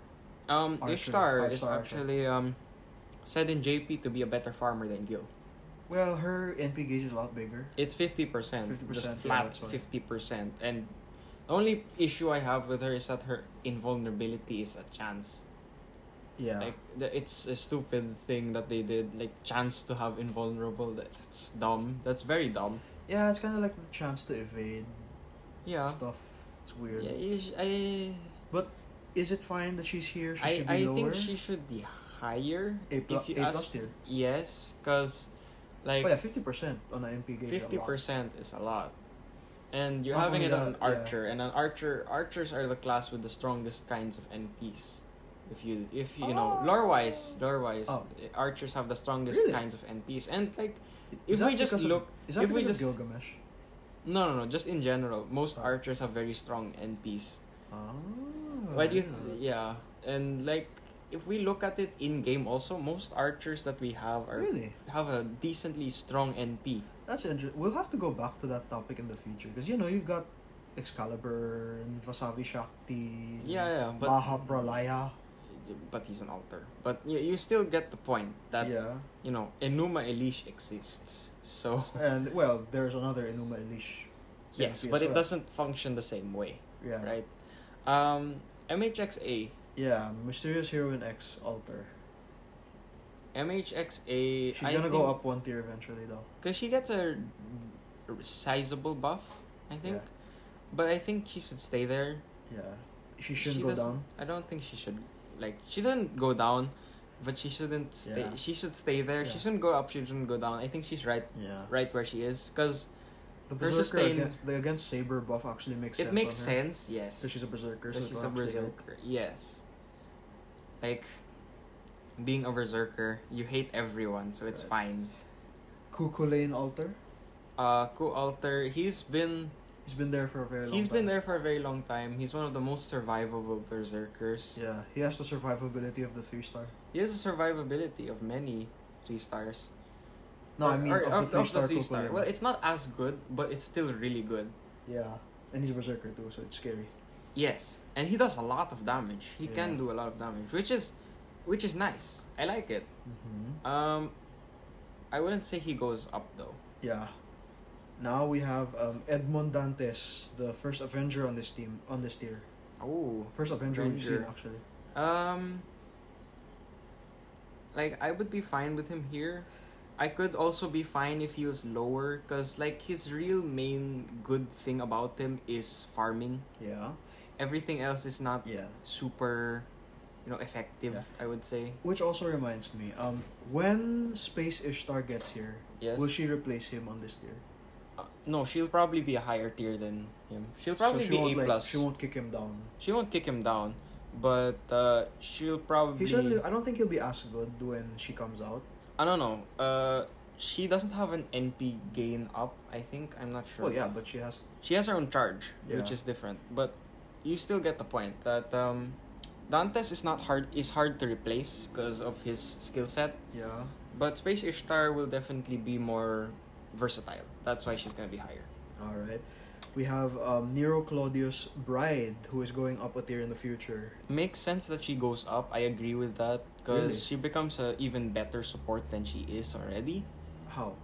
Um, Archer, Ishtar is Archer. actually um, said in JP to be a better farmer than Gil. Well, her NP gauge is a lot bigger. It's fifty percent, 50%, just flat fifty percent. And the only issue I have with her is that her invulnerability is a chance. Yeah. Like the, it's a stupid thing that they did. Like chance to have invulnerable. that- That's dumb. That's very dumb. yeah, it's kind of like the chance to evade Yeah. stuff. It's weird. Yeah. I Is it fine that she's here? She I I lower. think she should be higher. A, plu- if you A ask plus tier. Yes, because like oh yeah, fifty percent on an MP gauge. Fifty percent is a lot, and you're Not having it only on an that, yeah. archer, and an archer archers are the class with the strongest kinds of NPs. If you if you, you know Oh. lore wise, lore wise, Oh. archers have the strongest Really? kinds of NPs, and like Is if we just because of- look, is that if we just- Gilgamesh? no no no, just in general, most Oh. archers have very strong NPs. Oh. Why do you? Th- yeah, and like if we look at it in game, also most archers that we have are Really? have a decently strong NP. That's interesting. We'll have to go back to that topic in the future because you know you've got Excalibur and Vasavi Shakti. Yeah, yeah, but Maha Pralaya. but he's an Alter. But you, you still get the point that yeah. you know Enuma Elish exists. So And well, there's another Enuma Elish. yes, but as it doesn't function the same way, Yeah. right? Um, MHXA, Yeah, Mysterious Heroine X Alter. MHXA. She's gonna go up one tier eventually though. because she gets a sizable buff, I think. Yeah. But I think she should stay there. Yeah. She shouldn't She go down. I don't think she should like she doesn't go down, but she shouldn't stay. Yeah. She should stay there. Yeah. She shouldn't go up. She shouldn't go down. I think she's right, Yeah. right where she is. Cause The Berserker sustain- against, the against Saber buff actually makes sense. it makes sense. Yes. Because she's a Berserker. So she's a will actually help. berserker. Yes. Like being a berserker, you hate everyone, so it's Right. fine. Cu Chulainn Alter. Uh Cu Alter, he's been He's been there for a very long he's time. been there for a very long time. He's one of the most survivable berserkers. Yeah, he has the survivability of the three star. He has the survivability of many three stars. No, I mean or of, the three star three-star. Well, it's not as good, but it's still really good. yeah, and he's a berserker too, so it's scary. Yes, and he does a lot of damage. He Yeah. can do a lot of damage, which is, which is nice. I like it. Mm-hmm. Um, I wouldn't say he goes up though. Yeah. Now we have um, Edmond Dantes, the first Avenger on this team on this tier. Oh, First Avenger, we've seen Avenger. actually. um, like I would be fine with him here. I could also be fine if he was lower, cause like his real main good thing about him is farming. Yeah. Everything else is not Yeah. super, you know, effective. Yeah. I would say. Which also reminds me, um, when Space Ishtar gets here, Yes. will she replace him on this tier? Uh, no, she'll probably be a higher tier than him. She'll So probably she be A like, plus. She won't kick him down. She won't kick him down, but uh, she'll probably. He certainly, I don't think he'll be as good when she comes out. I don't know. Uh, she doesn't have an NP gain up. I think I'm not sure. Well, yeah, but she has. She has her own charge, which is different. But you still get the point that um, Dantes is not hard. is hard to replace because of his skill set. Yeah. But Space Ishtar will definitely be more versatile. That's why she's gonna be higher. All right. We have um, Nero Claudius Bride, who is going up a tier in the future. Makes sense that she goes up. I agree with that because Really? she becomes a even better support than she is already. How?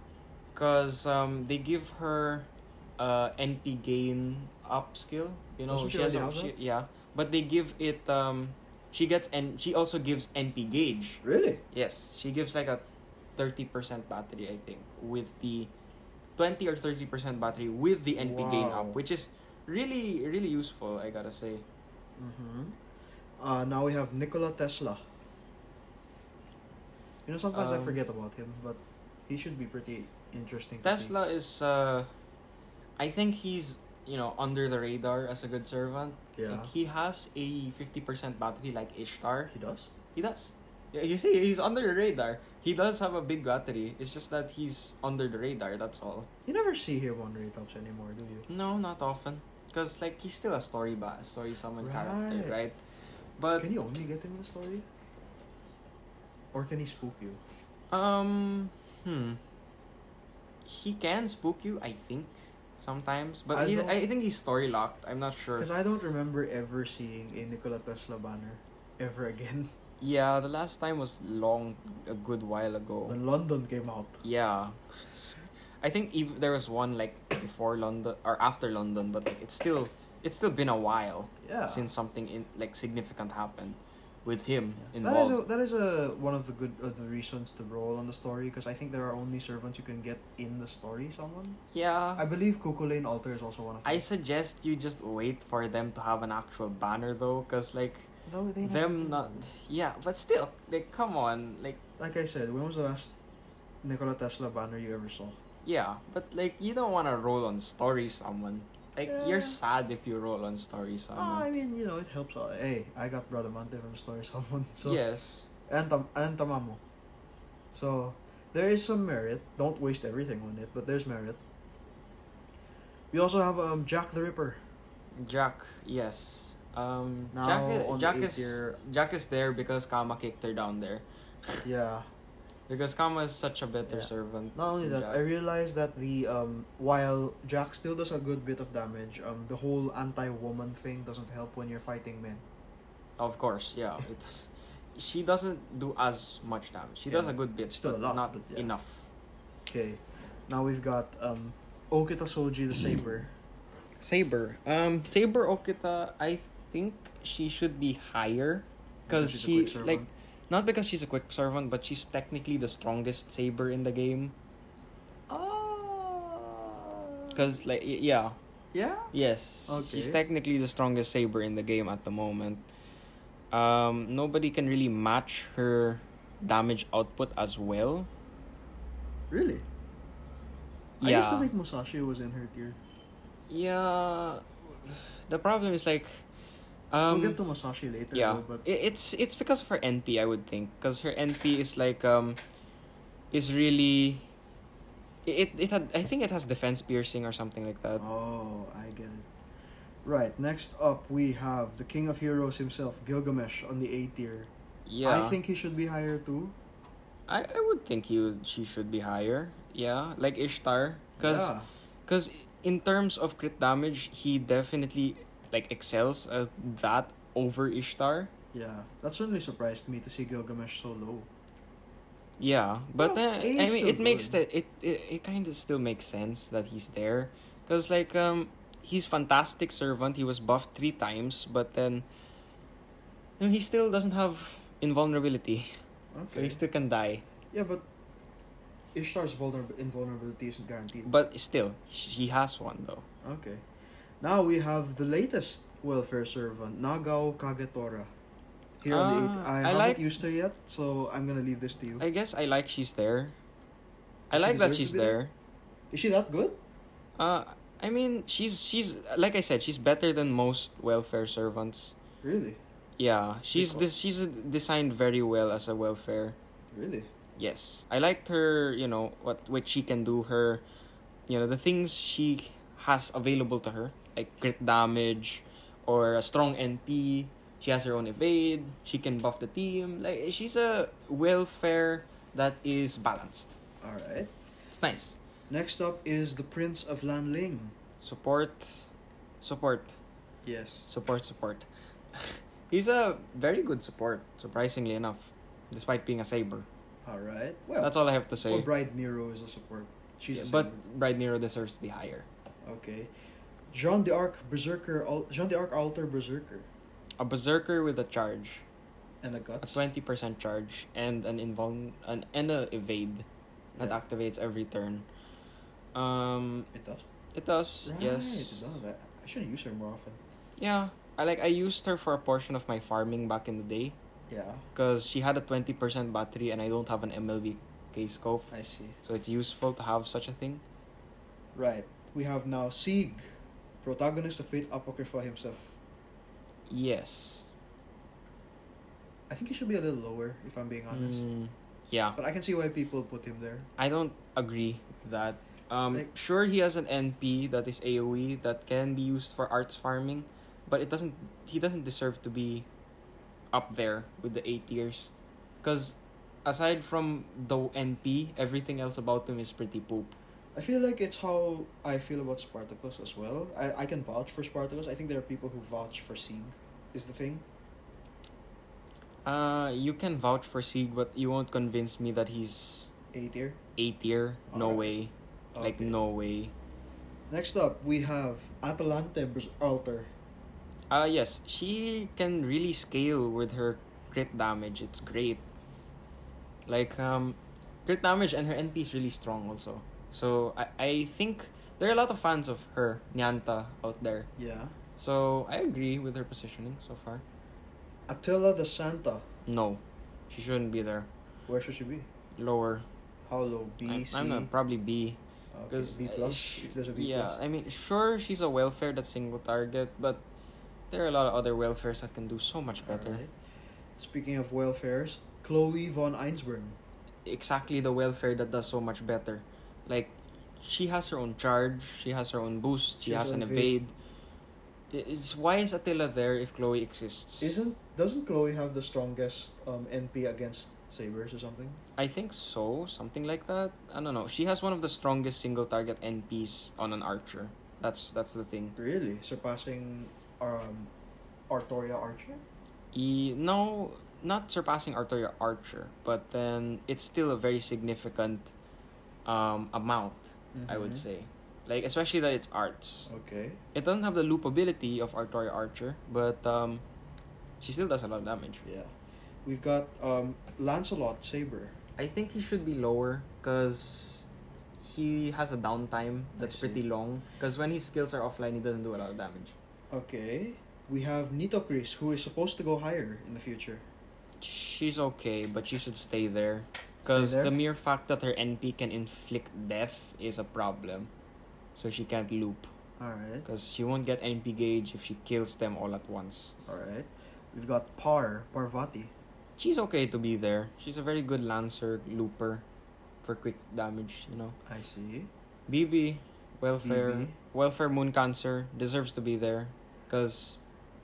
Because um, they give her uh, NP gain up skill. You know, she she has a, she, yeah, but they give it. Um, she gets and she also gives NP gauge. Really? Yes, she gives like a thirty percent battery, I think, with the twenty or thirty percent battery with the NP gain up, which is really really useful. I gotta say. Mm-hmm. Uh, now we have Nikola Tesla. You know, sometimes I Um, forget about him, but he should be pretty interesting. Tesla is, uh, I think he's you know under the radar as a good servant. Yeah. Like, he has a fifty percent battery like Ishtar. He does. He does. Yeah, you see, he's under the radar. He does have a big battery. It's just that he's under the radar. That's all. You never see him on rate-ups anymore, do you? No, not often. Cause like he's still a story ba story summon character, Right. right? But can you only get him in the story? Or can he spook you? um, hmm, he can spook you. I think sometimes, but I he's I think he's story locked. I'm not sure. Because I don't remember ever seeing a Nikola Tesla banner ever again Yeah, the last time was long, a good while ago. when London came out. Yeah. I think even there was one like before London or after London, but like it's still it's still been a while Yeah. since something in like significant happened with him That is involved. a, that is a one of the good of the reasons to roll on the story because I think there are only servants you can get in the story. Someone yeah. I believe Cu Chulainn Alter is also one of them. I suggest you just wait for them to have an actual banner though, cause like Though they never them do. not yeah, but still like come on like like I said. When was the last Nikola Tesla banner you ever saw? yeah, but like you don't want to roll on story summon. Like you're sad if you roll on story Ah, someone. I mean, you know, it helps. out. Hey, I got Bradamante from Story Summon, so yes. and Tam- and Tamamo. So there is some merit. Don't waste everything on it, but there's merit. We also have um Jack the Ripper. Jack, yes. Um, Now, Jack, Jack is year- Jack is there because Kama kicked her down there. Yeah. Because Kama is such a better Yeah. servant. Not only that, Jack. I realized that the um while Jack still does a good bit of damage, um the whole anti-woman thing doesn't help when you're fighting men. of course, yeah, it's she doesn't do as much damage. She does a good bit, Still but a lot, not but yeah. enough. Okay. Now we've got um Okita Soji the Saber. Saber, um, Saber Okita, I think she should be higher, because she's a she quick servant. like not because she's a quick servant, but she's technically the strongest saber in the game. Ah. Because like yeah, yeah. Yes. Okay. She's technically the strongest saber in the game at the moment. Um, nobody can really match her damage output as well. Really? Yeah. I used to think Musashi was in her tier. Yeah. The problem is like um we'll get to Musashi later. yeah. Though, but it's it's because of her NP I would think cuz her NP is like um is really it it had I think it has defense piercing or something like that. oh, I get it. Right. Next up, we have the King of Heroes himself, Gilgamesh, on the A tier. Yeah. I think he should be higher too. I, I would think he would, she should be higher. Yeah, like Ishtar yeah. Because in terms of crit damage, he definitely like excels at that over Ishtar. Yeah, that certainly surprised me to see Gilgamesh so low. Yeah, but Well, uh, I mean, it makes good. that it it, it kind of still makes sense that he's there, because like um he's fantastic servant. He was buffed three times, but then you know, he still doesn't have invulnerability, so he still can die. Yeah, but Ishtar's vulner- invulnerability isn't guaranteed. But still, he has one though. Okay. Now we have the latest welfare servant, Nagao Kagetora. Here on the Ah, eight. I, I haven't like- used her yet, so I'm gonna leave this to you. I guess I like she's there. I she like that she's there? there. Is she that good? Uh, I mean, she's she's like I said, she's better than most welfare servants. Really? Yeah, she's this she's designed very well as a welfare. Really? Yes, I liked her. You know what what she can do. Her, you know the things she has available to her, like crit damage, or a strong NP. She has her own evade. She can buff the team. Like she's a welfare that is balanced. All right. It's nice. Next up is the Prince of Lanling. Support, support. Yes. support support he's a very good support surprisingly enough despite being a saber All right. Well, that's all i have to say well, Bride Nero is a support. She's Yeah, a but saber. bride nero deserves to be higher Okay. Jeanne d'Arc Berserker Al- Jeanne d'Arc Alter Berserker A berserker with a charge, and a gut. a twenty percent charge, and an invul an and a evade that Yeah. activates every turn. Um, It does. it does. Right, Yes. it does. I should use her more often. Yeah. I like. I used her for a portion of my farming back in the day Yeah, because she had a twenty percent battery, and I don't have an MLB K scope, I see. so it's useful to have such a thing. Right. We have now Sieg, protagonist of Fate Apocrypha himself. Yes. I think he should be a little lower, if I'm being honest. Mm, yeah. But I can see why people put him there. I don't agree with that. Um, Like- sure, he has an NP that is AOE that can be used for arts farming, but it doesn't. He doesn't deserve to be up there with the A tiers, because aside from the NP, everything else about him is pretty poop. I feel like it's how I feel about Spartacus as well. I, I can vouch for Spartacus. I think there are people who vouch for Sieg, is the thing. Uh, you can vouch for Sieg, but you won't convince me that he's A tier. A tier. No Alright. way. Like no way. Next up, we have Atalante Alter. Uh yes, she can really scale with her crit damage. It's great. Like um crit damage and her NP is really strong also. So I, I think there are a lot of fans of her, Nyanta, out there. Yeah. So I agree with her positioning so far. Attila the Santa. No. She shouldn't be there. Where should she be? Lower. How low? B, I'm, C? I'm not probably B. Okay, Because B plus. if there's a B yeah, plus. I mean, sure, she's a welfare that's single target, but there are a lot of other welfares that can do so much better. Alright. Speaking of welfares, Chloe von Einzbern. Exactly the welfare that does so much better. Like, she has her own charge, she has her own boost, she, She has has an own evade. It's why is Attila there if Chloe exists? Isn't doesn't Chloe have the strongest um, NP against sabers or something? I think so, something like that. I don't know. She has one of the strongest single target NPs on an archer. That's that's the thing. Really, surpassing um, Artoria Archer. E, no, not surpassing Artoria Archer, but then it's still a very significant um, amount, I would Mhm. say. Like, especially that it's arts. Okay. It doesn't have the loopability of Artoria Archer, but um, she still does a lot of damage. Yeah. We've got um, Lancelot Saber. I think he should be lower because he has a downtime that's pretty long. Because when his skills are offline, he doesn't do a lot of damage. Okay. We have Nitocris, who is supposed to go higher in the future. She's okay, but she should stay there. Because the mere fact that her NP can inflict death is a problem. So she can't loop. Alright. Because she won't get NP gauge if she kills them all at once. Alright. We've got Par, Parvati. She's okay to be there. She's a very good lancer, looper, for quick damage, you know. I see. BB, welfare, BB. welfare moon cancer deserves to be there. Because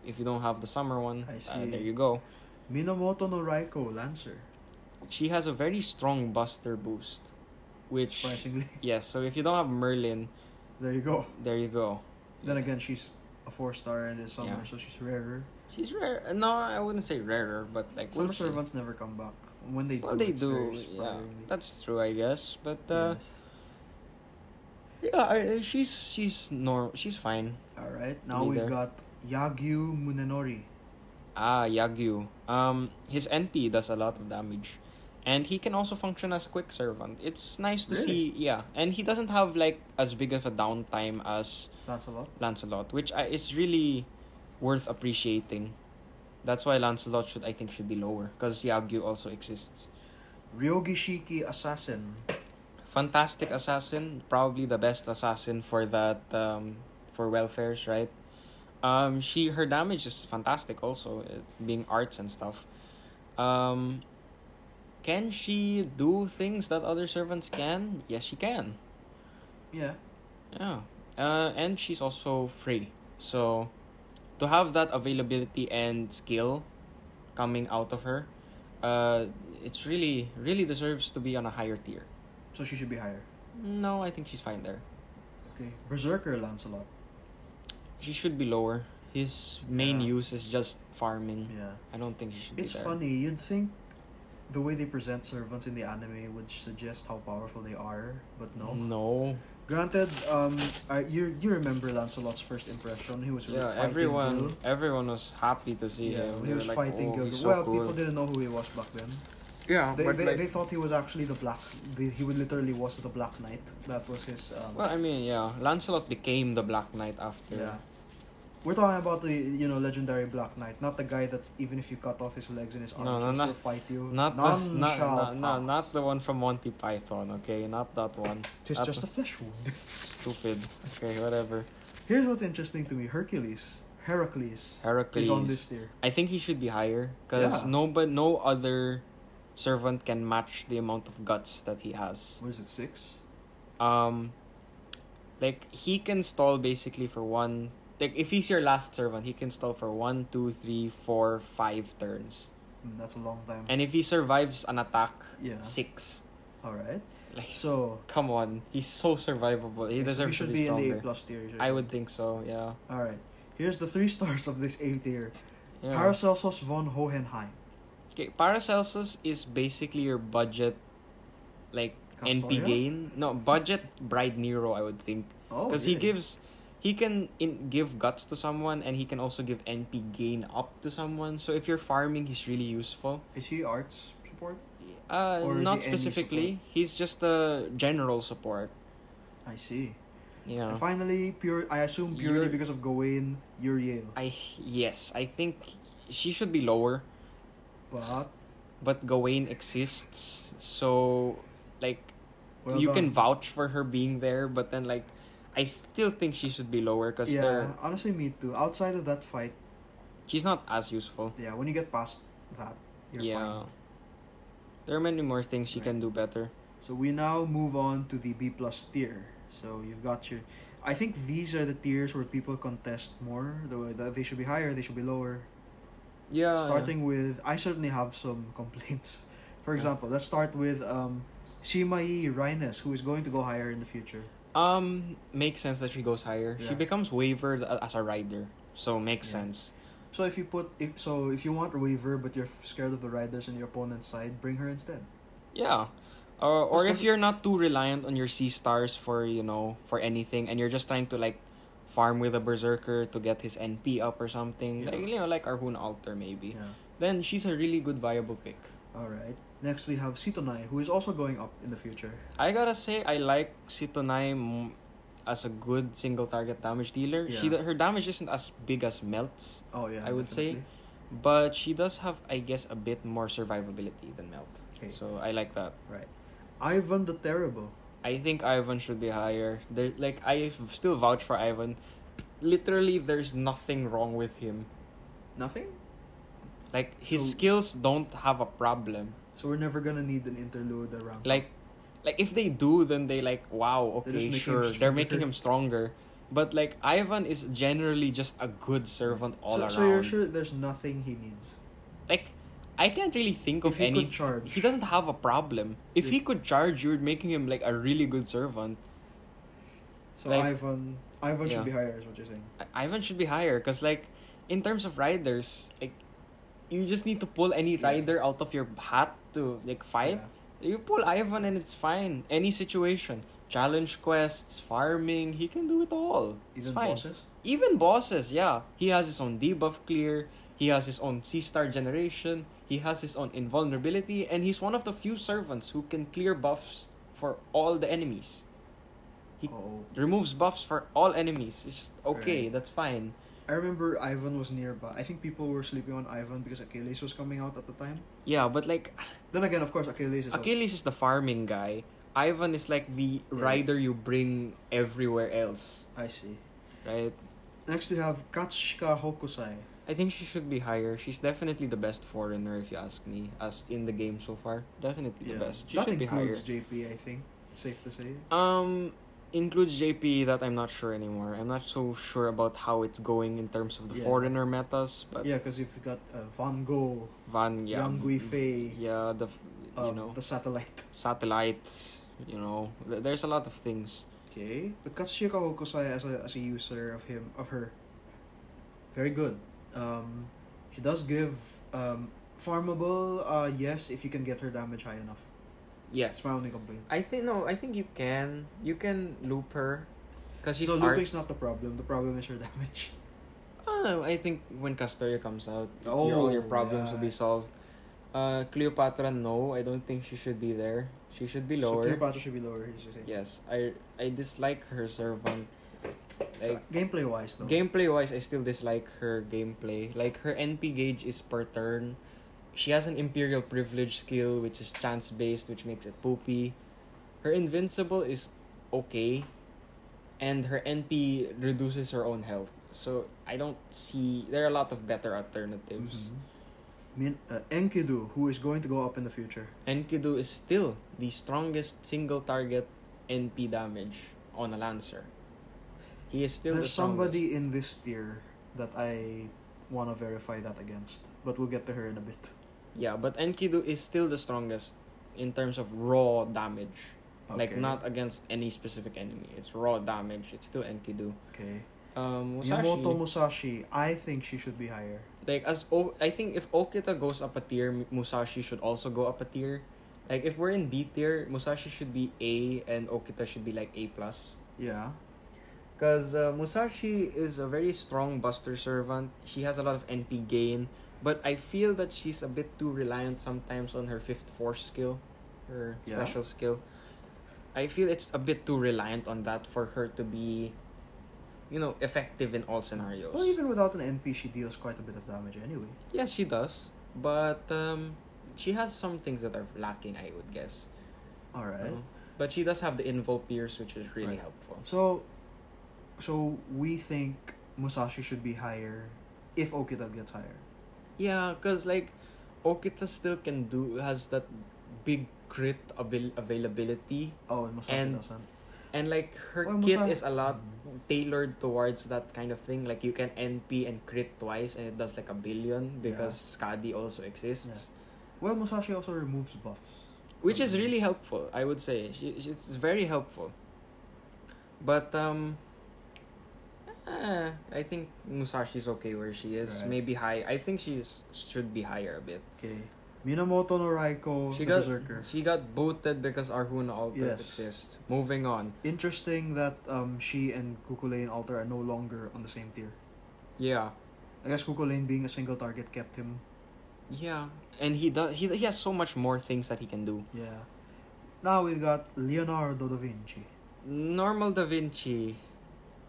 if you don't have the summer one, I uh, there you go. Minamoto no Raiko, Lancer. She has a very strong buster boost. Which, Surprisingly. yes, so if you don't have Merlin, There you go. there you go. Then again, she's a four star in this summer, Yeah. so she's rarer. She's rare. No, I wouldn't say rarer, but like Summer we'll servants never come back. When they Well, do, they do. Yeah, that's true, I guess. But uh, Yes. yeah, I, she's she's norm. She's fine. All right. Now be we've got Yagyu Munenori. Ah, Yagyu. Um, his NP does a lot of damage, and he can also function as a quick servant. It's nice to Really? see. Yeah, and he doesn't have like as big of a downtime as Lancelot. Lancelot, which I, is really worth appreciating. That's why Lancelot should I think should be lower because Yagyu also exists. Ryogi Shiki Assassin. Fantastic assassin, probably the best assassin for that um, for welfares, right? Um, she her damage is fantastic also, it, being arts and stuff. Um, can she do things that other servants can? Yes, she can. Yeah. Yeah, uh, and she's also free. So, to have that availability and skill coming out of her, uh, it's really really deserves to be on a higher tier. So she should be higher. No, I think she's fine there. Okay. Berserker Lancelot. She should be lower. His main Yeah. use is just farming. Yeah. I don't think she should It's be there. It's funny. You'd think the way they present servants in the anime would suggest how powerful they are, but no. No. Granted, um, I, you you remember Lancelot's first impression? He was Yeah, everyone Gil. everyone was happy to see Yeah, him. he was like, fighting oh, Gil. so well, cool. people didn't know who he was back then. Yeah, They, but they, like, they thought he was actually the Black. The, he would literally was the Black Knight. That was his. Um, well, I mean, yeah, Lancelot became the Black Knight after. yeah. We're talking about the you know legendary Black Knight, not the guy that even if you cut off his legs and his arms, No, no, he'll still fight you. Not the, not, shall not, no, not the one from Monty Python, okay? Not that one. Not- just a flesh wound. Stupid. Okay, whatever. Here's what's interesting to me: Hercules, Heracles, Heracles. is on this tier. I think he should be higher because Yeah. no, but no other servant can match the amount of guts that he has. What is it? Six. Um, like he can stall basically for one. Like if he's your last servant, he can stall for one, two, three, four, five turns. Mm, that's a long time. And if he survives an attack, yeah. six. All right. Like, So come on, he's so survivable. He so deserves we should to be be in the A plus tier. I would think so. Yeah. All right. Here's the three stars of this A tier: yeah. Paracelsus von Hohenheim. Okay, Paracelsus is basically your budget, like NP gain. No, budget Bride Nero, I would think, Oh, because he gives, he can in, give guts to someone, and he can also give NP gain up to someone. So if you're farming, he's really useful. Is he arts support? Uh, Or not he specifically. He's just a general support. I see. Yeah. And finally, pure. I assume purely because of Gawain, Euryale. I yes, I think she should be lower, But but Gawain exists, so like well you can vouch for her being there, but then like I still think she should be lower because Yeah, honestly, me too. Outside of that fight, she's not as useful. yeah, when you get past that, you're yeah, fine. there are many more things she Right. can do better. So we now move on to the B plus tier. So you've got your. I think these are the tiers where people contest more. The, the they should be higher, they should be lower. Yeah, Starting with, I certainly have some complaints. For Yeah. example, let's start with um, Shimai Reines, who is going to go higher in the future. Um makes sense that she goes higher. She becomes wavered a- as a rider, so makes Yeah. sense. So if you put, if, so if you want a Waver but you're scared of the riders on your opponent's side, bring her instead. Yeah. Or or if you're not too reliant on your C stars for, you know, for anything and you're just trying to like farm with a berserker to get his NP up or something, Yeah. like you know, like Arjuna Alter maybe. Yeah. Then she's a really good viable pick. All right. Next we have Sitonai, who is also going up in the future. I gotta say, I like Sitonai m- as a good single target damage dealer. Yeah. She her damage isn't as big as Melt's, Oh yeah, I would say but she does have, I guess, a bit more survivability than Melt. Okay. So I like that. Right. Ivan the Terrible. I think Ivan should be higher. There, like I still vouch for Ivan. Literally, there's nothing wrong with him. Nothing. Like his So- skills don't have a problem. So we're never gonna need an interlude around. Like, like if they do, then they like wow, okay, him sure, they're making him stronger. But like Ivan is generally just a good servant all so, around. so you're sure there's nothing he needs. Like, I can't really think of If he any. could charge. He doesn't have a problem. If he could charge, you're making him like a really good servant. So like- Ivan, Ivan Yeah. should be higher, is what you're saying. I- Ivan should be higher because like in terms of riders like you just need to pull any Yeah. rider out of your hat to like fight. You pull Ivan and it's fine. Any situation. Challenge quests farming he can do it all. Even fine. bosses. even bosses yeah. He has his own debuff clear. He has his own C star generation. He has his own invulnerability. And he's one of the few servants who can clear buffs for all the enemies. He- Oh, removes buffs for all enemies. It's just okay Right. that's fine I remember Ivan was nearby. I think people were sleeping on Ivan because Achilles was coming out at the time. Yeah, but like Then again, of course, Achilles is. Achilles is the farming guy. Ivan is like the Yeah. rider you bring everywhere else, I see. right? Next we have Katsushika Hokusai. I think she should be higher. She's definitely the best foreigner, if you ask me, as in the game so far. Definitely the best. She that should be higher. JP. I think it's safe to say. Um, includes JP that I'm not sure anymore. I'm not so sure about how it's going in terms of the Yeah. foreigner metas, but yeah, because if you got uh, Van Gogh, Van, yeah, Yang Gui Fei, yeah, the f- you um, know the satellite. satellite, you know, th- there's a lot of things. Okay, but Katsushika Hokusai as a as a user of him of her, very good. Um, she does give um, Farmable, uh, yes, if you can get her damage high enough. Yes. That's my only complaint. I think no. I think you can. You can loop her, cause she's no, arts. looping's not the problem. The problem is her damage. Oh, no! I think when Castoria comes out, your, Oh, all your problems will be solved. Uh, Cleopatra, no, I don't think she should be there. She should be lower. So Cleopatra should be lower. You should say. yes, I I dislike her servant. Like gameplay wise, though. gameplay wise, I still dislike her gameplay. Like her NP gauge is per turn. She has an Imperial Privilege skill, which is chance based, which makes it poopy. Her Invincible is okay, and her NP reduces her own health. So I don't see there are a lot of better alternatives. Mhm. Min- uh, Enkidu, who is going to go up in the future. Enkidu is still the strongest single target NP damage on a Lancer. He is still There's the somebody in this tier that I want to verify that against, but we'll get to her in a bit. Yeah, but Enkidu is still the strongest in terms of raw damage. Like not against any specific enemy. It's raw damage. It's still Enkidu. Okay. Um, Musashi, Miyamoto Musashi, I think she should be higher. like as o- I think if Okita goes up a tier, Musashi should also go up a tier. Like if we're in B tier, Musashi should be A and Okita should be like A plus. Yeah. Because uh, Musashi is a very strong Buster servant. She has a lot of NP gain, but I feel that she's a bit too reliant sometimes on her fifth force skill, her Yeah. special skill. I feel it's a bit too reliant on that for her to be, you know, effective in all scenarios. Well, even without an NP, she deals quite a bit of damage anyway. Yes, she does, but um, she has some things that are lacking. I would guess. All right. know? But she does have the Invul Pierce, which is really Right. helpful. So, so we think Musashi should be higher if Okita gets higher. Yeah, cause like Okita still can do has that big crit abil- availability Oh, and Musashi And- doesn't. and like her kit Musashi- is a lot tailored towards that kind of thing. Like you can NP and crit twice and it does like a billion because Skadi also exists. Well, Musashi also removes buffs. Which is really helpful, I would say. She, she- it's very helpful. But um eh, I think Musashi's okay where she is. Right. Maybe high. I think she's should be higher a bit. Okay. Minamoto no Raiko, She the got Berserker. she got booted because Arjuna Alter Yes. exists. Moving on. Interesting that um she and Cu Chulainn Alter are no longer on the same tier. Yeah. I guess Cu Chulainn being a single target kept him. Yeah. And he does he, he has so much more things that he can do. Yeah. Now we've got Leonardo da Vinci. Normal Da Vinci.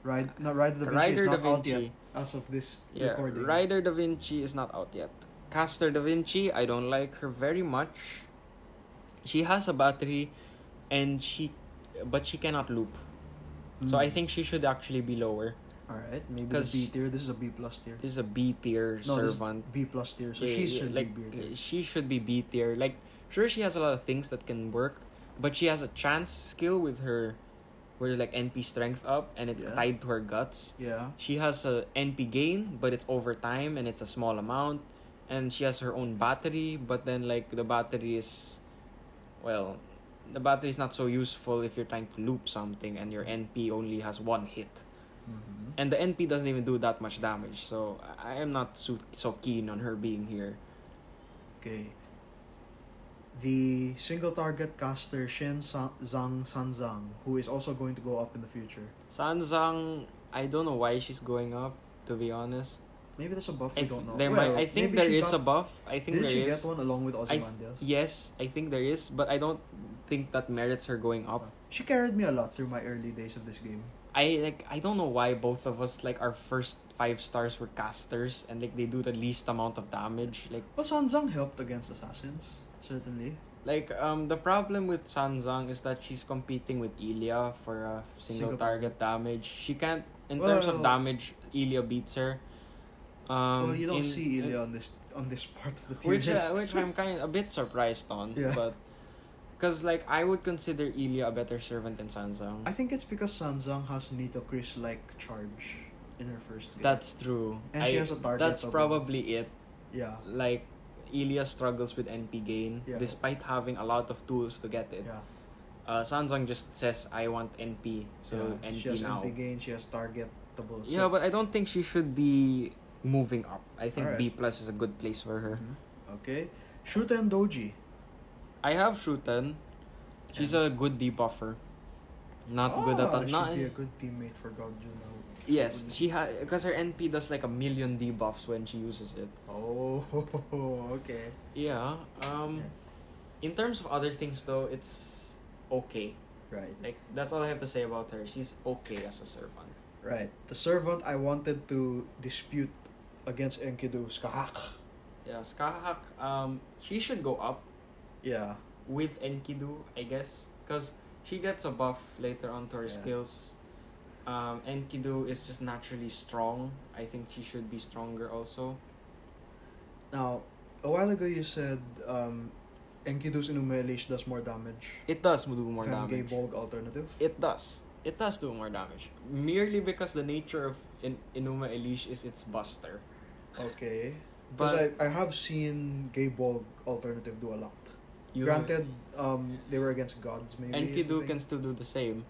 Ride, no, Rider da Vinci Rider is Da not out yet Vinci. as of this Yeah. recording. Rider Da Vinci is not out yet. Caster Da Vinci, I don't like her very much. She has a battery and she but she cannot loop. So Mm. I think she should actually be lower. Alright, maybe the B tier. This is a B plus tier. This is a B tier No, this- servant. B plus tier, so Yeah, she yeah, should like be B tier. she should be B tier. Like sure she has a lot of things that can work, but she has a chance skill with her where like NP strength up and it's Yeah. tied to her guts. Yeah. She has a NP gain, but it's over time and it's a small amount. And she has her own battery, but then like the battery is well, the battery is not so useful if you're trying to loop something and your NP only has one hit. Mm-hmm. And the NP doesn't even do that much damage, so I I am not so, so keen on her being here. Okay. The single target caster Shen Sa- Zhang Sanzang, who is also going to go up in the future. Sanzang, I don't know why she's going up, to be honest. Maybe there's a buff I, th- don't know. there Well, might, I think there is got- a buff. I think Didn't there she is. get one along with I- Yes, I think there is, but I don't think that merits her going up. She carried me a lot through my early days of this game. I like I don't know why both of us like our first five stars were casters and like they do the least amount of damage. Like Well, Sanzang helped against assassins, certainly. like um the problem with Sanzang is that she's competing with Ilya for a single, Single target damage. She can't in terms of damage. Ilya beats her. Um, well, you don't in- see Ilya on this on this part of the tier which uh, which I'm kind of a bit surprised on. Yeah. But because like I would consider Ilya a better servant than Sanzang. I think it's because Sanzang has Nitocris like charge in her first game. That's true. And she has a target That's probably it. yeah. Like Ilya struggles with NP gain Yeah. despite having a lot of tools to get it. Yeah. Uh, Sanzang just says I want NP, so yeah. NP she has now. NP gain, she has targetable. So. Yeah, but I don't think she should be moving up. I think Alright. B plus is a good place for her. Mhm. Okay. Shuten Doji. I have Shuten. She's a good debuffer. Not good at that. she'd Not be a good teammate for now. Yes, she ha because her NP does like a million debuffs when she uses it. Oh, okay. Yeah. Um, in terms of other things though, it's okay. Right. Like that's all I have to say about her. She's okay as a servant. Right. The servant I wanted to dispute against Enkidu, Scathach. Yeah, Scathach. Um, she should go up Yeah. with Enkidu, I guess, because she gets a buff later on to her Yeah. skills. Um, Enkidu is just naturally strong. I think she should be stronger also. Now, a while ago you said um, Enkidu's Enuma Elish does more damage It does do more than Gay damage. Bolg alternative. It does. It does do more damage. Merely because the nature of in- Enuma Elish is its buster. Okay. Because But I, I have seen Gae Bolg alternative do a lot. Granted, um, they were against gods maybe. Enkidu can still do the same.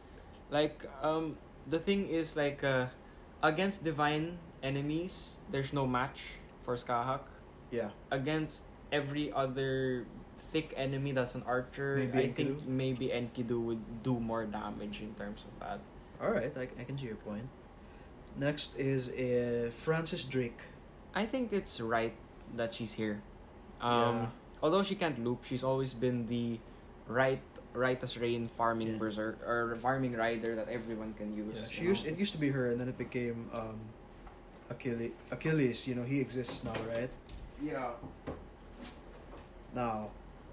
Like, um, the thing is, like, uh, against divine enemies, there's no match for Scathach. Yeah. Against every other thick enemy that's an archer, Maybe I think maybe Enkidu would do more damage in terms of that. Alright, I, I can see your point. Next is uh, Francis Drake. I think it's right that she's here. Um, Yeah. Although she can't loop, she's always been the right right as rain farming Yeah. berserk or farming rider that everyone can use. Yeah, she used know? it used to be her, and then it became um, Achilles. Achilles, you know, he exists now, right? Yeah. Now,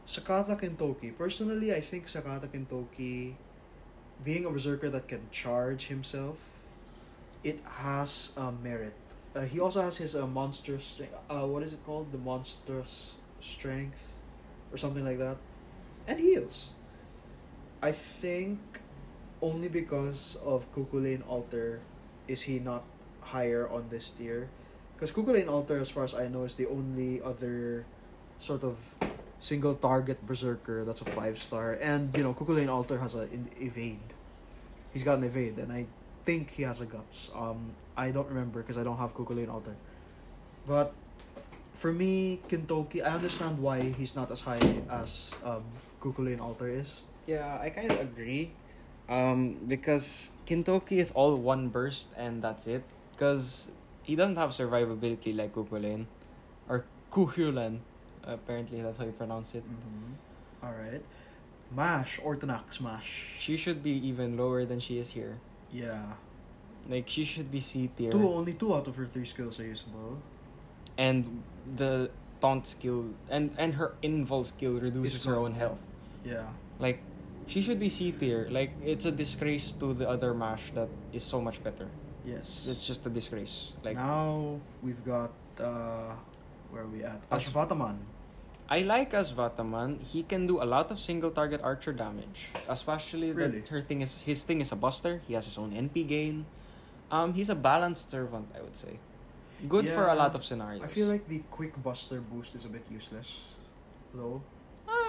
Sakata Kintoki. Personally, I think Sakata Kintoki, being a berserker that can charge himself, it has uh, merit. Uh, he also has his uh, monster strength. Uh, what is it called? The monstrous strength, or something like that, and heals. I think only because of Cu Chulainn Alter is he not higher on this tier. Because Cu Chulainn Alter, as far as I know, is the only other sort of single target berserker that's a five star. And you know, Cu Chulainn Alter has a evade. He's got an evade, and I think he has a guts. Um, I don't remember because I don't have Cu Chulainn Alter. But for me, Kintoki, I understand why he's not as high as um, Cu Chulainn Alter is. Yeah, I kind of agree. Um, because Kintoki is all one burst and that's it. Because he doesn't have survivability like Cu Chulainn. Or Kuhulan. Apparently, that's how you pronounce it. Mm-hmm. All right, Mash Ortinax Mash. She should be even lower than she is here. Yeah, Like, she should be C tier. two only two out of her three skills are usable. And the taunt skill and, and her invul skill reduces her own health. Yeah. Like, she should be C tier. Like, it's a disgrace to the other Mash that is so much better. Yes. It's just a disgrace. Like, now we've got uh, where are we at? Ash- Ashvataman. I like Asvataman. He can do a lot of single target archer damage. Especially Really? that her thing is his thing is a buster. He has his own NP gain. Um, he's a balanced servant, I would say. Good for a lot of scenarios. I feel like the quick buster boost is a bit useless, though.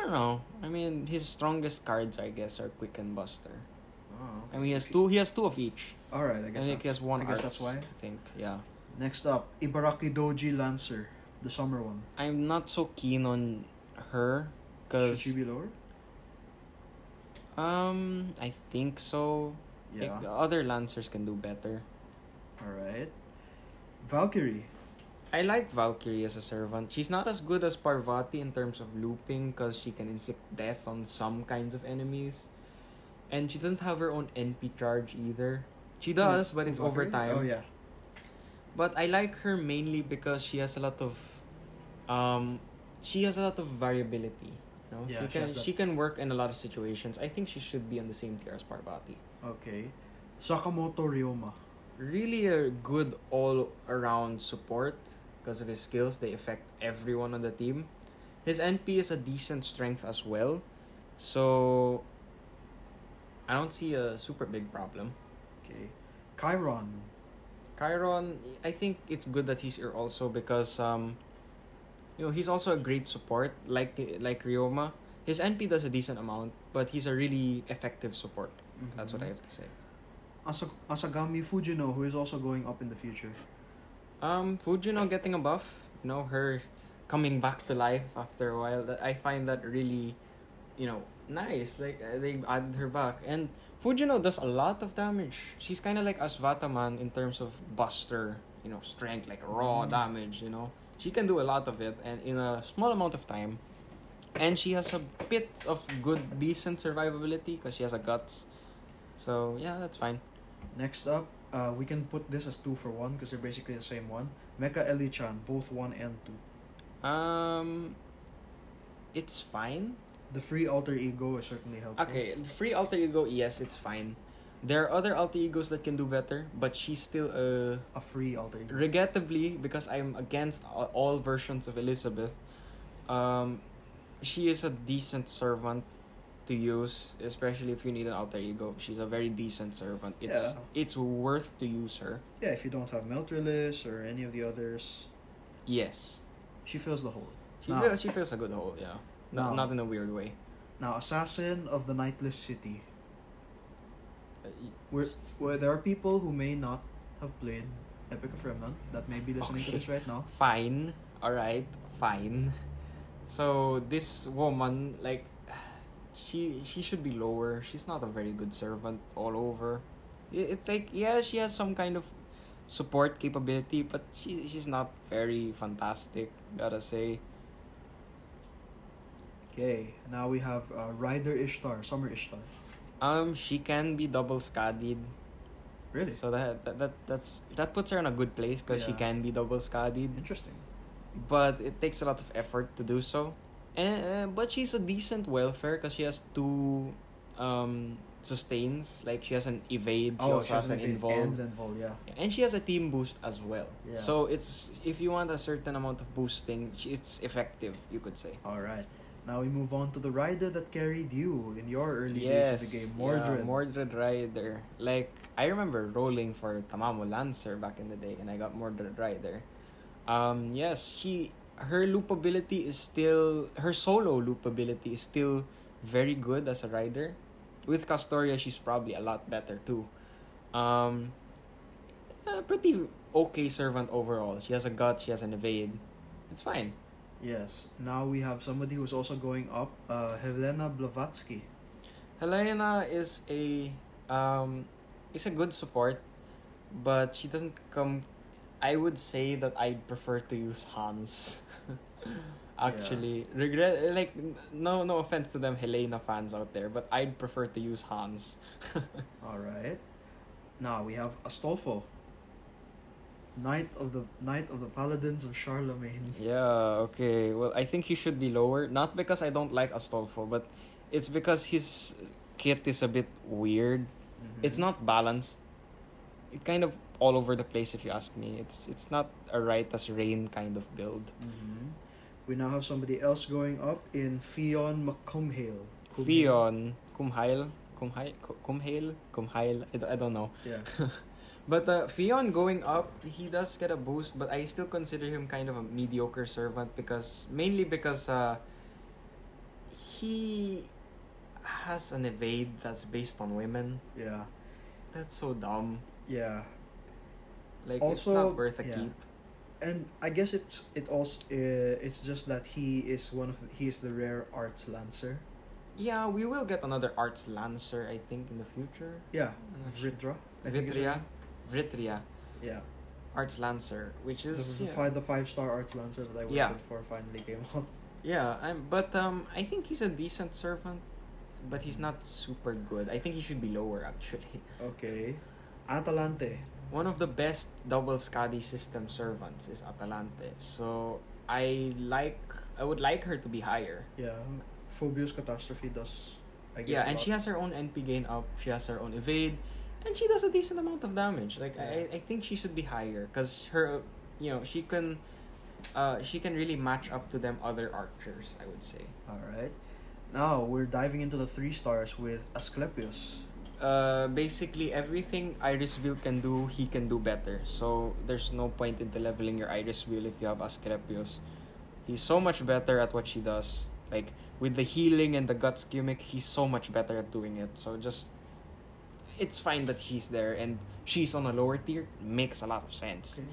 Don't know. I mean, his strongest cards, I guess, are quick and buster. Oh. I mean, he has two. He has two of each. All right, I guess. I think he has one. I guess arts, that's why. I think. Yeah. Next up, Ibaraki Doji Lancer, the summer one. I'm not so keen on her cause Should because she be lower? um I think so. Yeah. Like, the other lancers can do better. All right. Valkyrie. I like Valkyrie as a servant. She's not as good as Parvati in terms of looping because she can inflict death on some kinds of enemies. And she doesn't have her own NP charge either. She does, but it's over Valkyrie? time. Oh yeah. But I like her mainly because she has a lot of um she has a lot of variability. You know? Yeah, she she can that. she can work in a lot of situations. I think she should be on the same tier as Parvati. Okay. Sakamoto Ryoma. really a good all around support because of his skills. They affect everyone on the team. His NP is a decent strength as well, so I don't see a super big problem. Okay. Chiron. Chiron, I think it's good that he's here also because um, you know he's also a great support like like Ryoma. His NP does a decent amount, but he's a really effective support. That's what I have to say. Asa- Asagami Fujino, who is also going up in the future. Um, Fujino getting a buff. You know, her coming back to life after a while. That I find that really, you know, nice. Like uh, they added her back, and Fujino does a lot of damage. She's kind of like Asvataman in terms of buster, you know, strength, like raw Mm. damage. You know, she can do a lot of it, and in a small amount of time. And she has a bit of good, decent survivability because she has a guts. So yeah, that's fine. Next up, uh, we can put this as two for one because they're basically the same one. Mecha Eli-chan, both one and two. Um, it's fine. The free alter ego is certainly helpful. Okay, the free alter ego, yes, it's fine. There are other alter egos that can do better, but she's still uh A free alter ego. regrettably because I'm against all versions of Elizabeth. Um, she is a decent servant to use, especially if you need an alter ego. She's a very decent servant. It's Yeah. it's worth to use her. Yeah, if you don't have Meltryllis or any of the others, Yes, she fills the hole. she Now- feels she feels a good hole. Yeah, not Now- not in a weird way. Now, Assassin of the Nightless City. Uh, Where, where there are people who may not have played Epic of Remnant that may be listening to this right now. fine all right fine so this woman like she she should be lower she's not a very good servant all over it's like yeah she has some kind of support capability but she she's not very fantastic gotta say Okay, now we have uh, Rider Ishtar, Summer Ishtar. um she can be double scadied Really? so that, that that that's that puts her in a good place because she can be double scadied Interesting. but it takes a lot of effort to do so. And uh, but she's a decent welfare because she has two um, sustains. Like she has an evade, she oh, also she has has an an involved. involve, and involved, yeah. and she has a team boost as well. Yeah. So it's if you want a certain amount of boosting, it's effective. You could say. All right. Now we move on to the rider that carried you in your early days of the game, Mordred. Yeah, Mordred Rider. Like I remember rolling for Tamamo Lancer back in the day, and I got Mordred Rider. Um, yes, she her loopability is still her solo loopability is still very good as a rider. With Castoria, she's probably a lot better too. Um, uh, pretty okay servant overall. She has a gut. She has an evade. It's fine. Yes. Now we have somebody who's also going up, uh, Helena Blavatsky. Helena is a um is a good support, but she doesn't come. I would say that I prefer to use Hans. Actually, regret like no no offense to them Helena fans out there, but I'd prefer to use Hans. All right. Now we have Astolfo. Knight of the Knight of the Paladins of Charlemagne. Yeah, okay. Well, I think he should be lower. Not because I don't like Astolfo, but it's because his kit is a bit weird. Mhm. It's not balanced. It kind of all over the place if you ask me. It's it's not a right as rain kind of build. Mhm. We now have somebody else going up in Fion McCumhale. Fionn, Kumhail, Kumhail, Kumhail. I, don't- I don't know. Yeah. But uh, Fionn going up, he does get a boost, but I still consider him kind of a mediocre servant because mainly because uh, he has an evade that's based on women. Yeah. That's so dumb. Yeah. Like it's Also, not worth a yeah. keep. And I guess it's it also uh, it's just that he is one of the, he is the rare arts lancer. Yeah, we will get another Arts Lancer, I think, in the future. Yeah. I'm not sure. Vritra. I think is her Vitria. Vitria. Yeah. Arts Lancer, which is the, yeah. five, the five star arts lancer that I waited Yeah. for finally came out. Yeah, I'm, but um, I think he's a decent servant, but he's not super good. I think he should be lower actually. Okay. Atalante. One of the best double Scadi system servants is Atalante, so I like I would like her to be higher. Yeah. Phoebus Catastrophe does I guess yeah, and she has her own NP gain up. She has her own evade, and she does a decent amount of damage. Like I, I think she should be higher because her, you know, she can, uh, she can really match up to them other archers. I would say. Alright. Now we're diving into the three stars with Asclepius. Uh, basically everything Irisviel can do, he can do better. So there's no point into leveling your Irisviel if you have Asclepius. He's so much better at what she does. Like with the healing and the guts gimmick, he's so much better at doing it. So just it's fine that she's there and she's on a lower tier. Makes a lot of sense. Okay.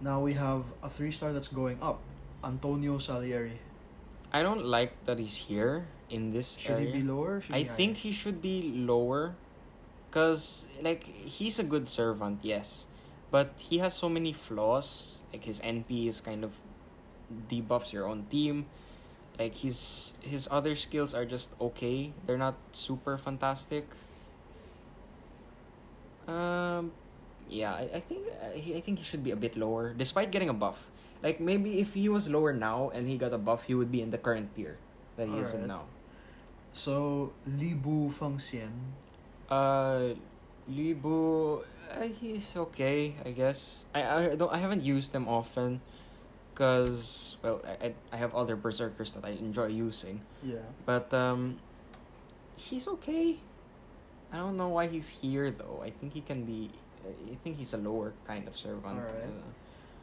Now we have a three star that's going up. Antonio Salieri. I don't like that he's here in this Should area. he be lower? I he think he should be lower cuz like he's a good servant, yes. But he has so many flaws. Like his NP is kind of debuffs your own team. Like his his other skills are just okay. They're not super fantastic. Um yeah, I, I think uh, he, I think he should be a bit lower despite getting a buff. Like maybe if he was lower now and he got a buff, he would be in the current tier that he is in now. So Li Bu Fengxian. Uh, Libu, uh, he's okay, I guess. I I don't I haven't used them often, cause well I I, have other berserkers that I enjoy using, Yeah. but um, he's okay. I don't know why he's here though. I think he can be. I think he's a lower kind of servant. Alright. Uh,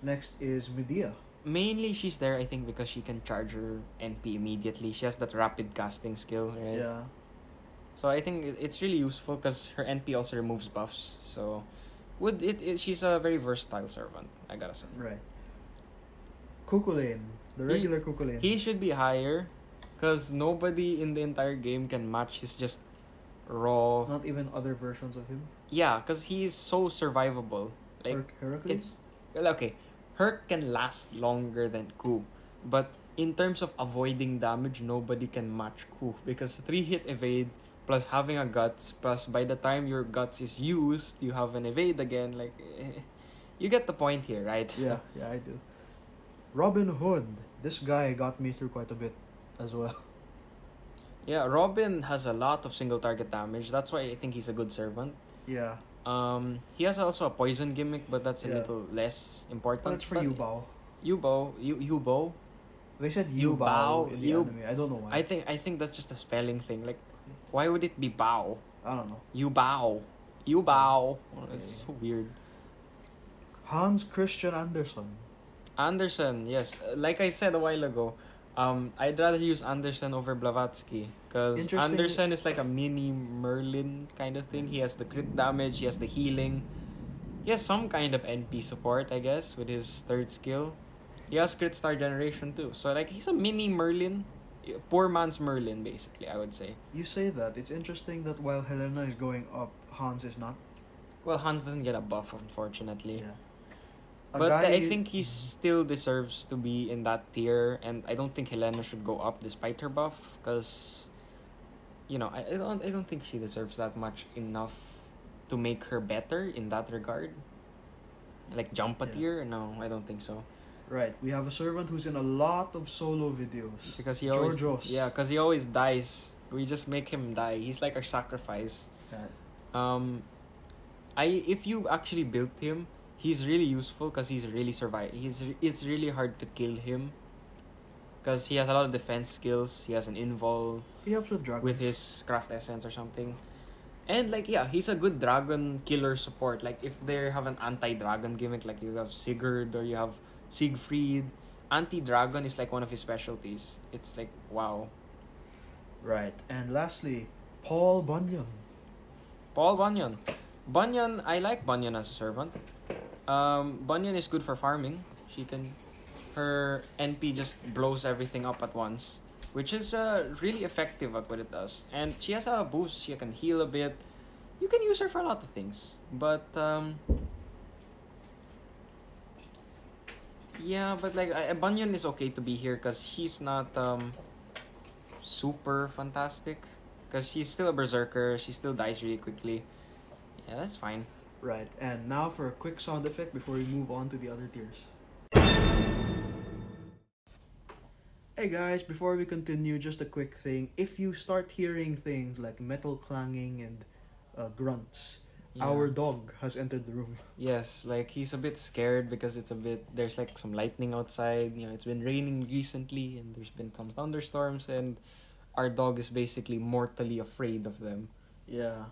Next is Medea. mainly she's there I think because she can charge her NP immediately. She has that rapid casting skill, right? Yeah. So I think it's really useful because her NP also removes buffs. So, would it, it? She's a very versatile servant. I gotta say. Right. Cu Chulainn. The He- regular Cu Chulainn. He should be higher, because nobody in the entire game can match his just raw. Not even other versions of him. Yeah, because he's so survivable. Like Her- Heracles. it's well, okay. Herc can last longer than Cu, but in terms of avoiding damage, nobody can match Cu because three hit evade plus having a guts plus by the time your guts is used, you have an evade again. Like, eh, you get the point here, right? Yeah, yeah, I do. Robin Hood. This guy got me through quite a bit as well. Yeah, Robin has a lot of single target damage. That's why I think he's a good servant. Yeah. Um, he has also a poison gimmick, but that's a Yeah. little less important. It's for But Yubao. Yubo, Yu Yubo. They said Yubao, Yubao in the Yub- anime. I don't know why. I think I think that's just a spelling thing. Like, why would it be Bao? I don't know. You bow. You bow. Okay. It's so weird. Hans Christian Andersen. Anderson, yes. Uh, Like I said a while ago, um, I'd rather use Andersen over Blavatsky. Because Andersen is like a mini Merlin kind of thing. He has the crit damage, he has the healing. He has some kind of NP support, I guess, with his third skill. He has crit star generation too. So, like, he's a mini Merlin. Poor man's Merlin, basically, I would say. You say that. It's interesting that while Helena is going up, Hans is not. Well, Hans doesn't get a buff, unfortunately. Yeah. A But I think he still deserves to be in that tier, and I don't think Helena should go up despite her buff, because, you know, I, I don't I don't think she deserves that much enough to make her better in that regard. Like jump a Yeah. tier? No, I don't think so. Right. We have a servant who's in a lot of solo videos. Because he always Georgios. yeah, because he always dies. We just make him die. He's like our sacrifice. Um, I if you actually built him, he's really useful because he's really survive. He's it's really hard to kill him. Because he has a lot of defense skills. He has an invul He helps with dragons. with his craft essence or something. And like yeah, he's a good dragon killer support. Like if they have an anti-dragon gimmick, like you have Sigurd or you have Siegfried, anti-dragon is like one of his specialties. It's like wow. Right. And lastly, Paul Bunyan. Paul Bunyan. Bunyan, I like Bunyan as a servant. Um, Bunyan is good for farming. She can, her NP just blows everything up at once, which is uh, really effective at what it does. And she has a boost. She can heal a bit. You can use her for a lot of things, but um, yeah, but like uh, Bunyan is okay to be here because she's not um, super fantastic. Because she's still a berserker, she still dies really quickly. Yeah, that's fine. Right. And now for a quick sound effect before we move on to the other tiers. Hey guys, before we continue, just a quick thing. If you start hearing things like metal clanging and uh, grunts, Yeah. our dog has entered the room. Yes, like he's a bit scared because it's a bit there's like some lightning outside. You know, it's been raining recently and there's been some thunderstorms and our dog is basically mortally afraid of them. Yeah.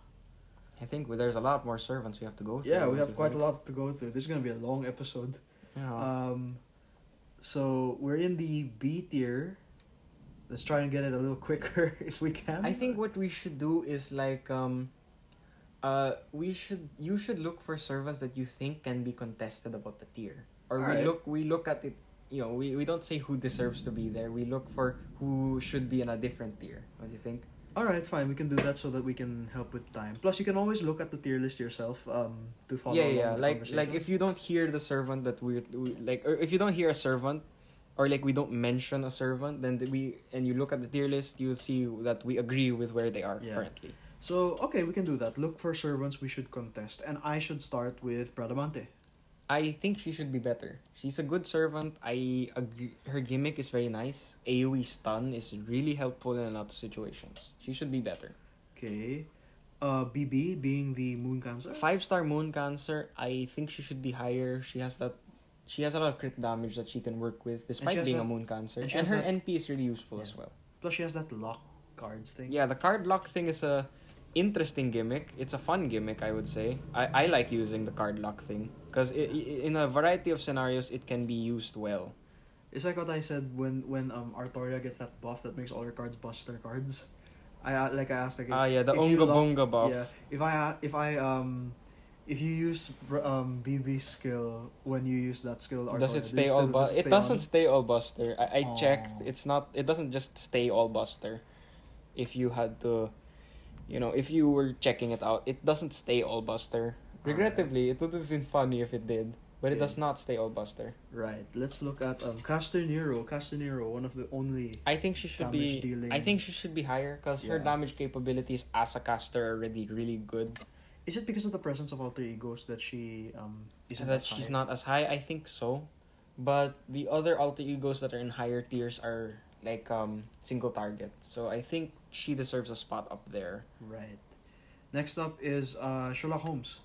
I think there's a lot more servants we have to go through. Yeah, we have quite a lot to go through. This is gonna be a long episode. Yeah. Um, so we're in the B tier. Let's try and get it a little quicker if we can. I think what we should do is like um uh we should you should look for servants that you think can be contested about the tier. Or we Alright. look we look at it you know we, we don't say who deserves to be there. We look for who should be in a different tier. What do you think? All right, fine. We can do that so that we can help with time. Plus, you can always look at the tier list yourself um, to follow. yeah, yeah. Like like if you don't hear the servant that we, we like, or if you don't hear a servant, or like we don't mention a servant, then the- we and you look at the tier list, you'll see that we agree with where they are Yeah. currently. So okay, we can do that. Look for servants we should contest, and I should start with Bradamante. I think she should be better. She's a good servant. I agree. Her gimmick is very nice. AoE stun is really helpful in a lot of situations. She should be better. Okay, uh, BB being the Moon Cancer. Five star Moon Cancer. I think she should be higher. She has that. She has a lot of crit damage that she can work with, despite being that- a Moon Cancer. and And, her that- NP is really useful Yeah. as well. Plus, she has that lock cards thing. Yeah, the card lock thing is a interesting gimmick. It's a fun gimmick, I would say. I, I like using the card lock thing because in a variety of scenarios, it can be used well. It's like what I said when when um Artoria gets that buff that makes all her cards buster cards. I uh, like I asked like. if- Ah, yeah, the if you Unga lock- buff. Yeah, if I uh, if I um. If you use um BB skill when you use that skill, Does it stay still- all does buster? It stay doesn't on? stay all buster. I, I checked. It's not. It doesn't just stay all buster. If you had to, you know, if you were checking it out, it doesn't stay all buster. Regrettably, it would have been funny if it did, but it does not stay all buster. Right. Let's look at um Casternero. Casternero, one of the only. I think she should be. dealing. I think she should be higher because her damage capabilities as a caster are already really good. Is it because of the presence of alter egos that she um isn't that as she's high? not as high. I think so, but the other alter egos that are in higher tiers are like um single target. So I think she deserves a spot up there. right. Next up is uh Sherlock Holmes.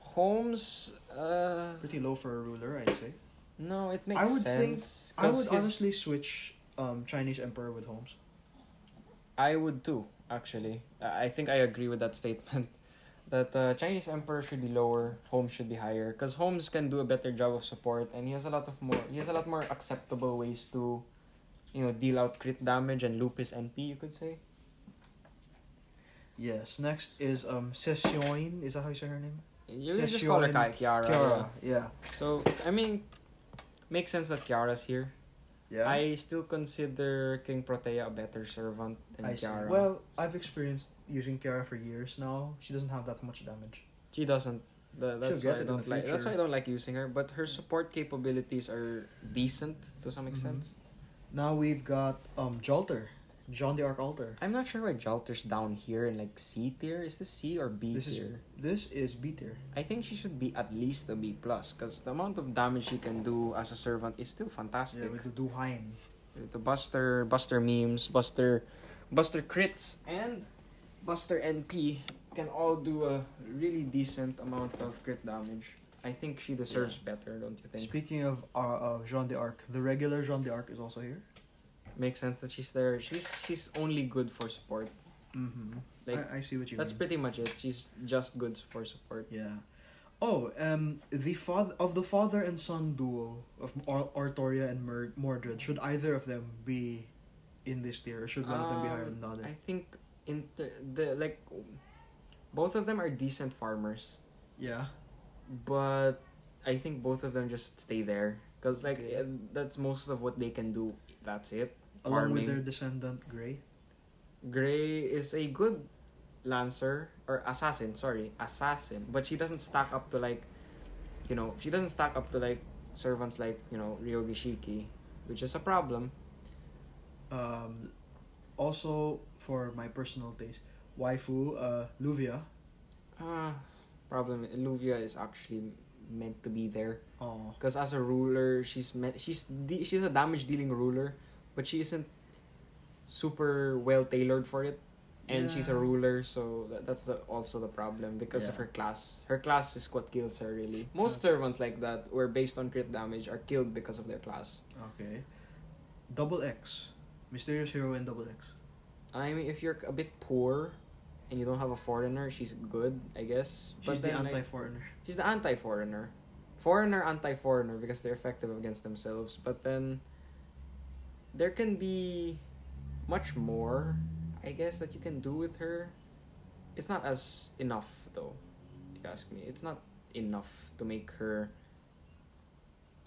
Holmes, uh, Pretty low for a ruler, I'd say. no, it makes I would think- sense. I 'cause would his- honestly switch um Chinese Emperor with Holmes. I would too. Actually, I I think I agree with that statement. That uh, Chinese Emperor should be lower, Holmes should be higher, because Holmes can do a better job of support, and he has a lot of more. He has a lot more acceptable ways to, you know, deal out crit damage and loop his NP. You could say. Yes. Next is um Session. Is that how you say her name? You just call her Kai Kiara. Kiara. yeah. Yeah. So I mean, makes sense that Kiara's here. Yeah. I still consider King Protea a better servant than I see. Kiara. Well, I've experienced using Kiara for years now. She doesn't have that much damage. she doesn't. The, that's why I don't like. That's why I don't like using her. But her support capabilities are decent to some Mhm. extent. Now we've got um Jalter, Jeanne d'Arc Alter. I'm not sure why Jalter's down here in like C tier. Is this C or B This is- tier? This is B tier. I think she should be at least a B plus because the amount of damage she can do as a servant is still fantastic. Yeah, with the Duhain. the Buster, Buster memes, Buster, Buster crits, and Buster NP can all do a really decent amount of crit damage. I think she deserves better, don't you think? Speaking of uh, uh, Jeanne d'Arc, the regular Jeanne d'Arc is also here. Makes sense that she's there. She's she's only good for support. Mm-hmm. Like I, I see what you mean. that's mean. pretty much it. She's just good for support. Yeah. Oh, um, the father of the father and son duo of Ar- Artoria and Mur- Mordred. Should either of them be in this tier, or should one of them be higher Um, than the other? I think in the, the like both of them are decent farmers. yeah. but I think both of them just stay there because like Okay. eh, that's most of what they can do. That's it. Along with Farming. their descendant Gray. Gray is a good lancer or assassin. Sorry, assassin. But she doesn't stack up to like, you know, she doesn't stack up to like servants like you know Ryogi Shiki, which is a problem. Um, also for my personal taste, waifu uh Luvia. Uh, problem. Luvia is actually meant to be there Oh. because as a ruler, she's meant she's de- she's a damage dealing ruler, but she isn't super well tailored for it. And she's a ruler, so that, that's the also the problem because of her class. Her class is what kills her really. Most Okay. servants like that, who are based on crit damage, are killed because of their class. Okay. Double X, mysterious hero and Double X. I mean, if you're a bit poor and you don't have a foreigner, she's good, I guess. She's the then, anti-foreigner. She's the anti-foreigner. Foreigner, anti-foreigner because they're effective against themselves. But then there can be much more, I guess, that you can do with her. It's not as enough though. If you ask me, it's not enough to make her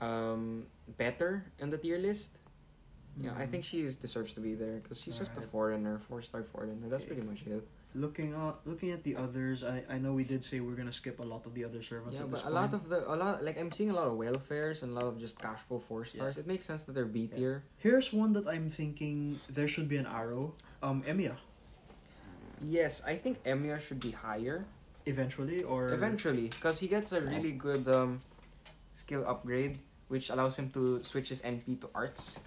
um, better in the tier list. Yeah, I think she is, deserves to be there because she's just a Alright. foreigner, four star foreigner. That's pretty much it. Looking at looking at the others, I, I know we did say we're gonna skip a lot of the other servants Yeah, but a point. lot of the a lot like I'm seeing a lot of welfares and a lot of just casual four stars. It makes sense that they're B Yeah. Here's one that I'm thinking there should be an arrow. Um, Emiya, Yes, I think Emiya should be higher eventually or eventually because he gets a really good um, skill upgrade, which allows him to switch his NP to arts.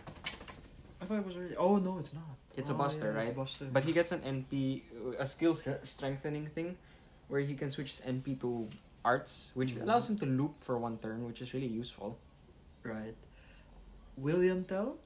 I thought it was already. Oh no, it's not. It's a Oh, buster, yeah, It's a right? buster. But he gets an NP, a skill strengthening thing, where he can switch his NP to arts, which Mhm. allows him to loop for one turn, which is really useful. right. William Tell.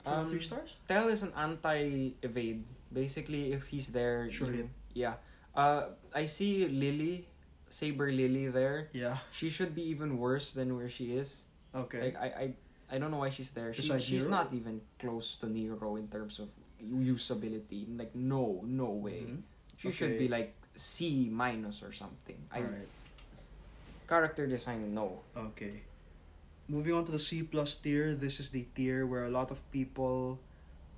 For Um, three stars. Tell is an anti evade. Basically, if he's there, Sure you- yeah. Uh, I see Lily, Saber Lily there. Yeah. She should be even worse than where she is. Okay. Like I, I, I don't know why she's there. She, Besides she's Nero? not even close to Nero in terms of usability. Like no, no way. Mhm. She should be like C minus or something. I Alright. character design no. Okay. Moving on to the C plus tier, this is the tier where a lot of people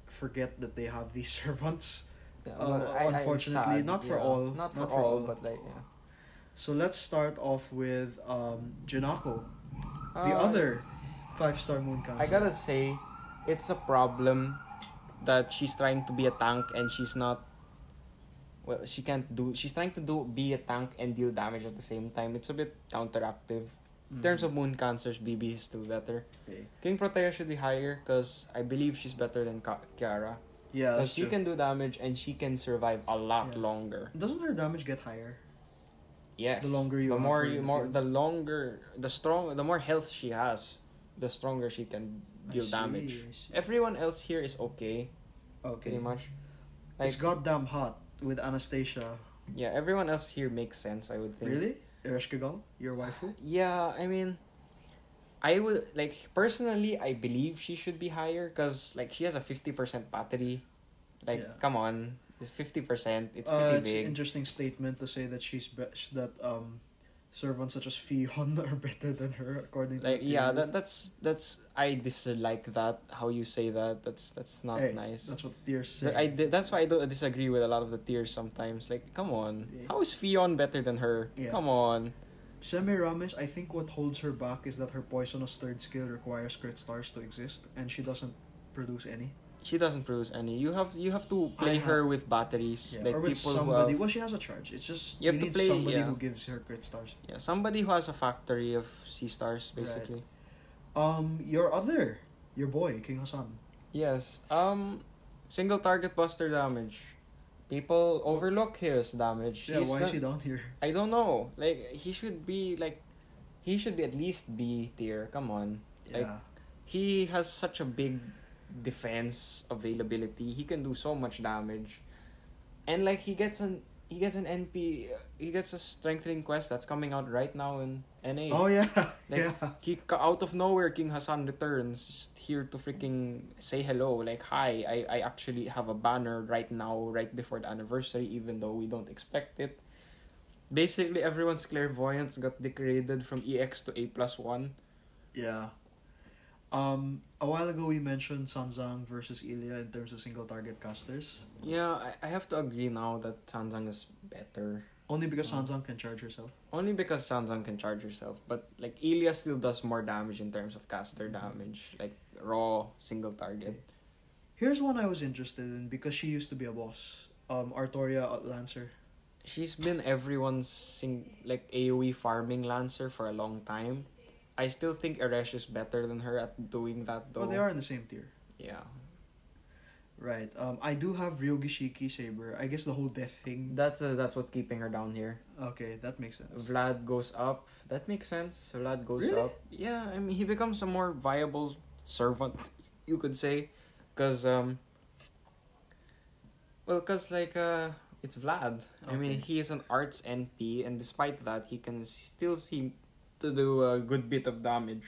forget that they have these servants. Yeah, Uh, I- unfortunately, sad, not for yeah. all, Not for not for all, all. but like yeah. So let's start off with um, Jinako, the Uh, other five star moon cancer. I gotta say, it's a problem that she's trying to be a tank and she's not. Well, she can't do. She's trying to do be a tank and deal damage at the same time. It's a bit counteractive. In terms of moon cancers, BB is still better. Okay. King Protea should be higher because I believe she's better than Ka- Kiara. Yeah, Because that's she true. can do damage and she can survive a lot Yeah. longer. Doesn't her damage get higher? Yes. The longer you the have more you the more field. the longer the strong the more health she has, the stronger she can I deal see, damage. I see. Everyone else here is okay, Okay. pretty much. it's goddamn hot with Anastasia. yeah, everyone else here makes sense. I would think. Really? Ereshkigal? Your waifu? Yeah, I mean, I would like personally. I believe she should be higher because like she has a fifty percent battery. Like, Yeah. come on, it's fifty percent. It's Uh, pretty it's an big. interesting statement to say that she's be- that um servants such as Fionn are better than her according to like yeah that that's that's i dislike that how you say that that's that's not Hey, nice That's what tiers say. Th- I that's why I don't disagree with a lot of the tiers sometimes. Like, come on, Yeah. how is Fionn better than her? Yeah. Come on. Semiramis, I think what holds her back is that her poisonous third skill requires crit stars to exist, and she doesn't produce any. She doesn't produce any. You have you have to play her with batteries, Yeah, like or with people somebody. who have Well, she has a charge. It's just You have to play- somebody yeah. who gives her crit stars. yeah somebody who has a factory of C stars basically. Um, your other, your boy King Hassan. Yes. Um, single target buster damage. People overlook his damage. Yeah, He's why not- is he down here? I don't know. Like he should be like, he should be at least B tier. Come on. Like, Yeah. he has such a big defense availability. He can do so much damage, and like he gets an he gets an NP. He gets a strengthening quest that's coming out right now in NA. Oh yeah, Like, yeah. He out of nowhere, King Hassan returns just here to freaking say hello. Like, hi, I I actually have a banner right now, right before the anniversary, even though we don't expect it. Basically, everyone's clairvoyance got degraded from EX to A plus one. Yeah. Um, a while ago we mentioned Sanzang versus Ilya in terms of single target casters. Yeah, I, I have to agree now that Sanzang is better. Only because Oh. Sanzang can charge herself. Only because Sanzang can charge herself, but like Ilya still does more damage in terms of caster damage, like raw single target. Here's one I was interested in because she used to be a boss. Um, Artoria Lancer. She's been everyone's sing like AoE farming lancer for a long time. I still think Eresh is better than her at doing that though. Oh, they are in the same tier. Yeah. Right. Um, I do have Ryogi Shiki Saber. I guess the whole death thing. That's uh, that's what's keeping her down here. Okay, that makes sense. Vlad goes up. That makes sense. Vlad goes Really? up. Yeah, I mean he becomes a more viable servant, you could say, because um. Well, cause like uh, it's Vlad. I mean, he is an arts NP, and despite that, he can still seem to do a good bit of damage.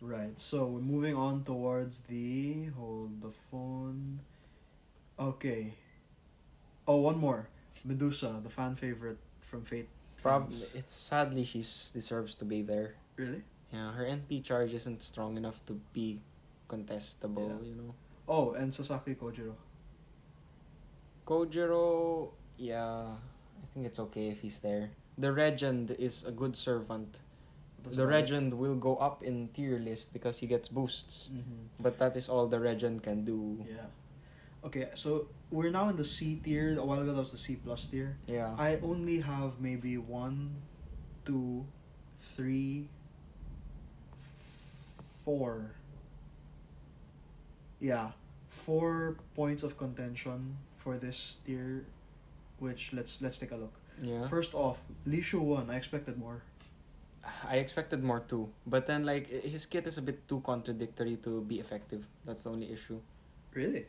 Right. So we're moving on towards the hold the phone. Okay. Oh, one more. Medusa, the fan favorite from Fate. Prob- fans. it's sadly she deserves to be there. Really? Yeah, her NP charge isn't strong enough to be contestable, Yeah. you know. Oh, and Sasaki Kojiro. Kojiro, yeah, I think it's okay if he's there. The Regend is a good servant. That's the. Regend will go up in tier list because he gets boosts. Mhm. But that is all the Regend can do. Yeah. Okay, so we're now in the C tier. A while ago that was the C plus tier. Yeah. I only have maybe one, two, three, four. Yeah, four points of contention for this tier, which let's let's take a look. Yeah. First off, Li Shuwen. I expected more. I expected more too. But then like his kit is a bit too contradictory to be effective. That's the only issue. Really?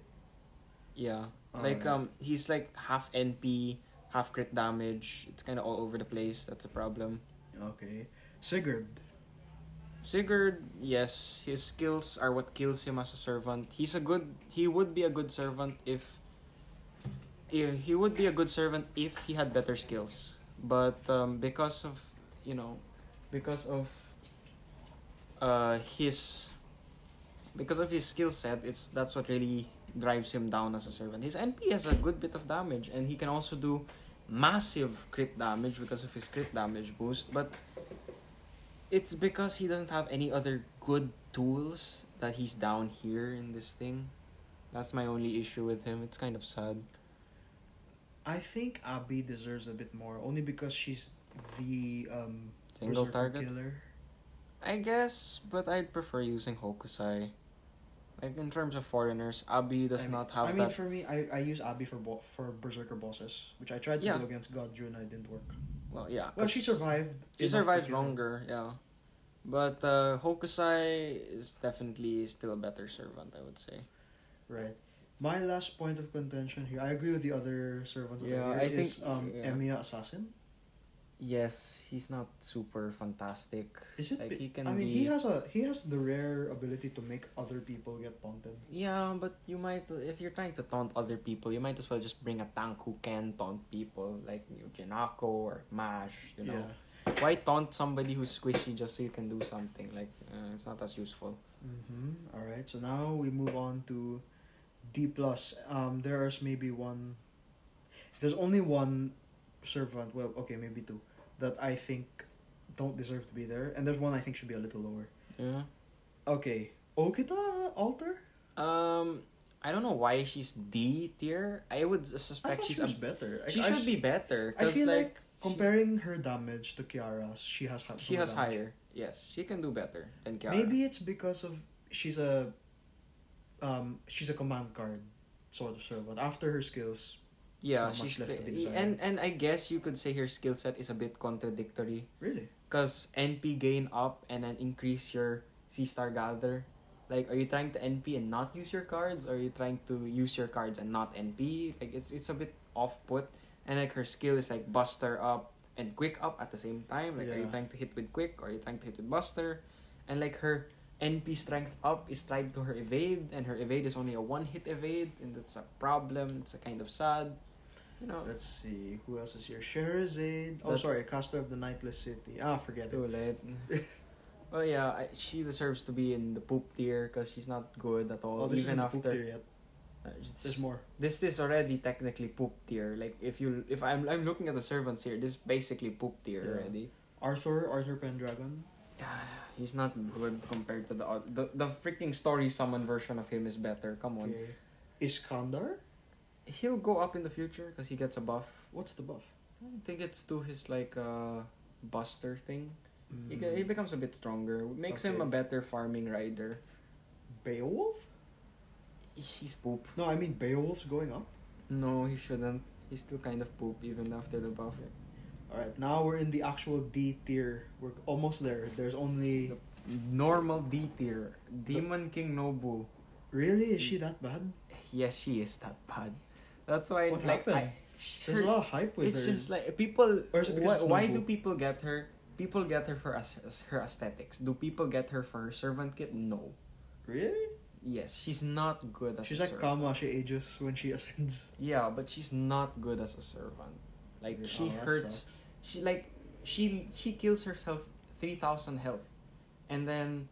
Yeah. like um he's like half NP, half crit damage. It's kind of all over the place. That's a problem. Okay. Sigurd. Sigurd, yes, his skills are what kills him as a servant. He's a good he would be a good servant if he would be a good servant if he had better skills. But um, because of you know because of uh his because of his skill set, it's that's what really drives him down as a servant. His NP has a good bit of damage and he can also do massive crit damage because of his crit damage boost, but it's because he doesn't have any other good tools that he's down here in this thing. That's my only issue with him. It's kind of sad. I think Abby deserves a bit more, only because she's the um, Single target. killer. I guess, but I'd prefer using Hokusai. Like in terms of foreigners, Abi does I mean- not have I mean, that. for me, I, I use Abby for bo- for berserker bosses, which I tried to Yeah. do against Godju and it didn't work. well, yeah. Well, she survived. She survives longer, yeah. But uh, Hokusai is definitely still a better servant, I would say. Right. My last point of contention here, I agree with the other servants. Yeah, Yeah, I is think- um, yeah. Emiya Assassin. Yes, he's not super fantastic. Is it? Like, he can I mean, be- he has a he has the rare ability to make other people get taunted. Yeah, but you might if you're trying to taunt other people, you might as well just bring a tank who can taunt people, like Jinako or Mash. You know, why taunt somebody who's squishy just so you can do something? Like uh, it's not as useful. Mm-hmm. All right. So now we move on to D plus. Um, there's maybe one. There's only one servant. Well, okay, maybe two that I think don't deserve to be there, and there's one I think should be a little lower. Yeah. Okay, Okita Alter. Um, I don't know why she's D tier. I would suspect thought she's she a, better. I- she I should s- be better. I feel like, like comparing her damage to Kiara's, she has she has damage. higher. Yes, she can do better than Kiara. Maybe it's because of she's a, um, she's a command card sort of servant. After her skills, yeah, she's left and and I guess you could say her skill set is a bit contradictory. really. Cause NP gain up and then increase your C star gather. Like, are you trying to NP and not use your cards, or are you trying to use your cards and not NP? Like, it's it's a bit off put. And like her skill is like Buster up and Quick up at the same time. Like, are you trying to hit with Quick or are you trying to hit with Buster? And like her NP strength up is tied to her evade, and her evade is only a one hit evade, and that's a problem. It's a kind of sad. You know, Let's see who else is here. Sherazade. Oh, sorry, caster of the Nightless City. Ah, forget Too it. Too late. well, yeah, I, she deserves to be in the poop tier because she's not good at all. Oh, this even after poop tier yet. Uh, There's more. This is already technically poop tier. Like if you if I'm I'm looking at the servants here, this is basically poop tier Yeah. already. Arthur, Arthur Pendragon. He's not good compared to the oth- the the freaking story summon version of him is better. Come on, Okay. Iskandar. he'll go up in the future because he gets a buff. What's the buff? I think it's to his like uh Buster thing. He, Mm. ge- he becomes a bit stronger. Makes him a better farming rider. Beowulf? He's poop. No, I mean Beowulf's going up. No, he shouldn't. He's still kind of poop even after the buff. All right, now we're in the actual D tier. We're almost there. There's only The normal D tier. Demon King Nobu. really is she that bad? Yes, she is that bad. That's why What like happened? I, There's a lot of hype with it's her. just like people Or is it because why, why do people get her? People get her for as, as her aesthetics. Do people get her for her servant kit? No. really. Yes, she's not good as She's a like servant. Kama. She ages when she ascends. Yeah, but she's not good as a servant. Like she Oh, hurts sucks. she like she she kills herself 3000 health and then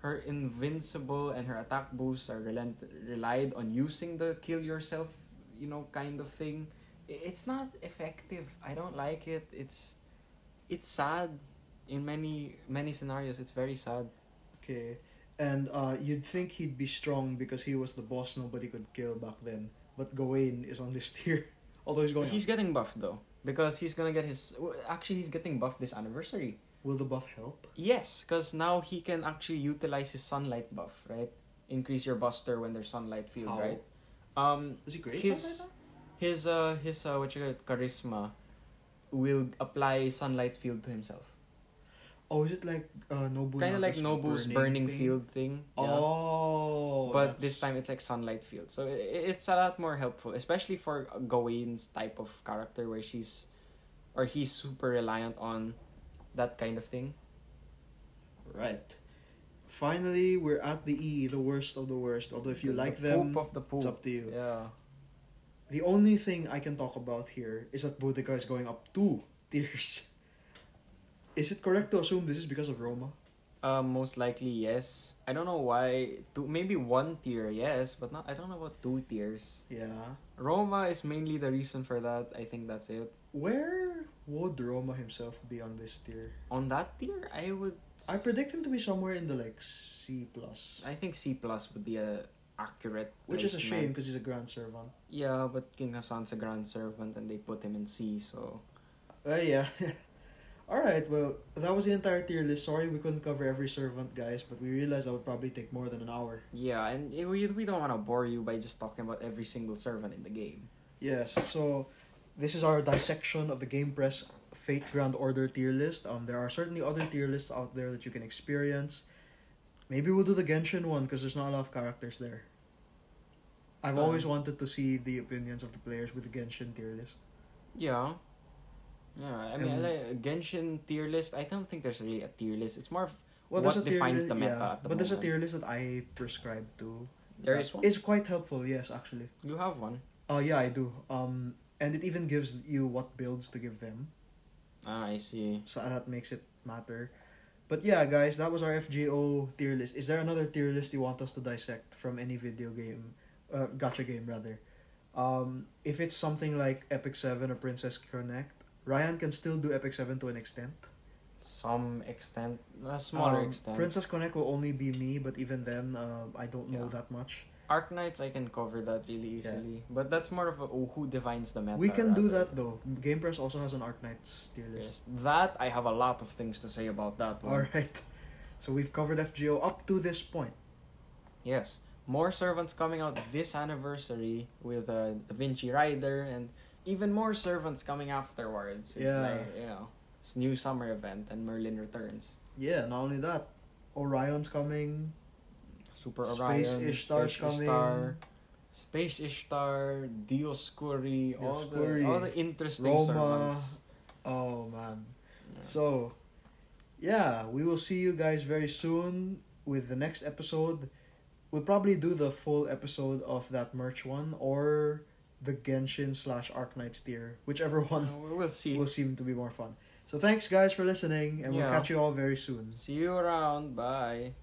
her invincible and her attack boosts are relent- relied on using the kill yourself, you know, kind of thing. It's not effective. I don't like it. It's it's sad in many many scenarios. It's very sad. Okay. And uh, you'd think he'd be strong because he was the boss nobody could kill back then. But Gawain is on this tier. Although he's going He's up. getting buffed though because he's gonna get his. Actually, he's getting buffed this anniversary. Will the buff help? Yes, because now he can actually utilize his sunlight buff, right? Increase your buster when there's sunlight field, How? right? Um, Is he great? His- his uh his uh what you call it, charisma will apply sunlight field to himself. Oh, is it like uh, Nobu? Kind of like Nobu's burning, thing? field thing. yeah. Oh. but that's- this time it's like sunlight field, so i it's a lot more helpful, especially for Gawain's type of character where she's, or he's super reliant on, that kind of thing. Right. Finally, we're at the E, the worst of the worst. Although if you The- like the them, the it's up to you. Yeah. The only thing I can talk about here is that Boudica is going up two tiers. Is it correct to assume this is because of Roma? Uh, most likely yes. I don't know why. Two, maybe one tier yes, but not. I don't know about two tiers. Yeah. Roma is mainly the reason for that. I think that's it. Where would Roma himself be on this tier? On that tier, I would. I predict him to be somewhere in the like C plus, I think C plus would be a accurate. which is a shame because he's a grand servant. Yeah, but King Hassan's a grand servant, and they put him in C. So Uh, yeah. All right. Well, that was the entire tier list. Sorry we couldn't cover every servant, guys, but we realized that would probably take more than an hour. yeah, and we we don't want to bore you by just talking about every single servant in the game. Yes. So, this is our dissection of the GamePress Fate Grand Order tier list. Um, there are certainly other tier lists out there that you can experience. Maybe we'll do the Genshin one because there's not a lot of characters there. I've Um, always wanted to see the opinions of the players with the Genshin tier list. Yeah. Yeah, I mean, Um, like Genshin tier list. I don't think there's really a tier list. It's more of Well, What there's a tier defines li- the meta yeah, at the but there's a tier list that I prescribe to. there is one. It's quite helpful, yes, actually. You have one. Oh yeah, I do. Um, and it even gives you what builds to give them, Ah, I see. so that makes it matter. But yeah, guys, that was our FGO tier list. Is there another tier list you want us to dissect from any video game, uh, gacha game rather? Um, if it's something like Epic Seven or Princess Connect, Ryan can still do Epic Seven to an extent. Some extent, a smaller Um, extent. Princess Connect will only be me, but even then, uh, I don't know Yeah. that much. Arknights, I can cover that really Yeah. easily. But that's more of a oh, who defines the meta. we can do that though. GamePress also has an Arknights tier list. Yes, that I have a lot of things to say about that one. Alright. So we've covered FGO up to this point. Yes, more servants coming out this anniversary with uh, Da Vinci Rider and even more servants coming afterwards. It's Yeah. like you know, it's new summer event and Merlin returns. Yeah, not only that, Orion's coming. Super Space Orion, Ishtar's Space coming. Ishtar, Space Ishtar, Dioscuri, all the all the interesting Roma. servants. Oh man. Yeah. So, yeah, we will see you guys very soon with the next episode. We'll probably do the full episode of that merch one or the Genshin slash Arknights tier, whichever one uh, we'll see. will seem to be more fun. So thanks guys for listening, and yeah. we'll catch you all very soon. See you around. Bye.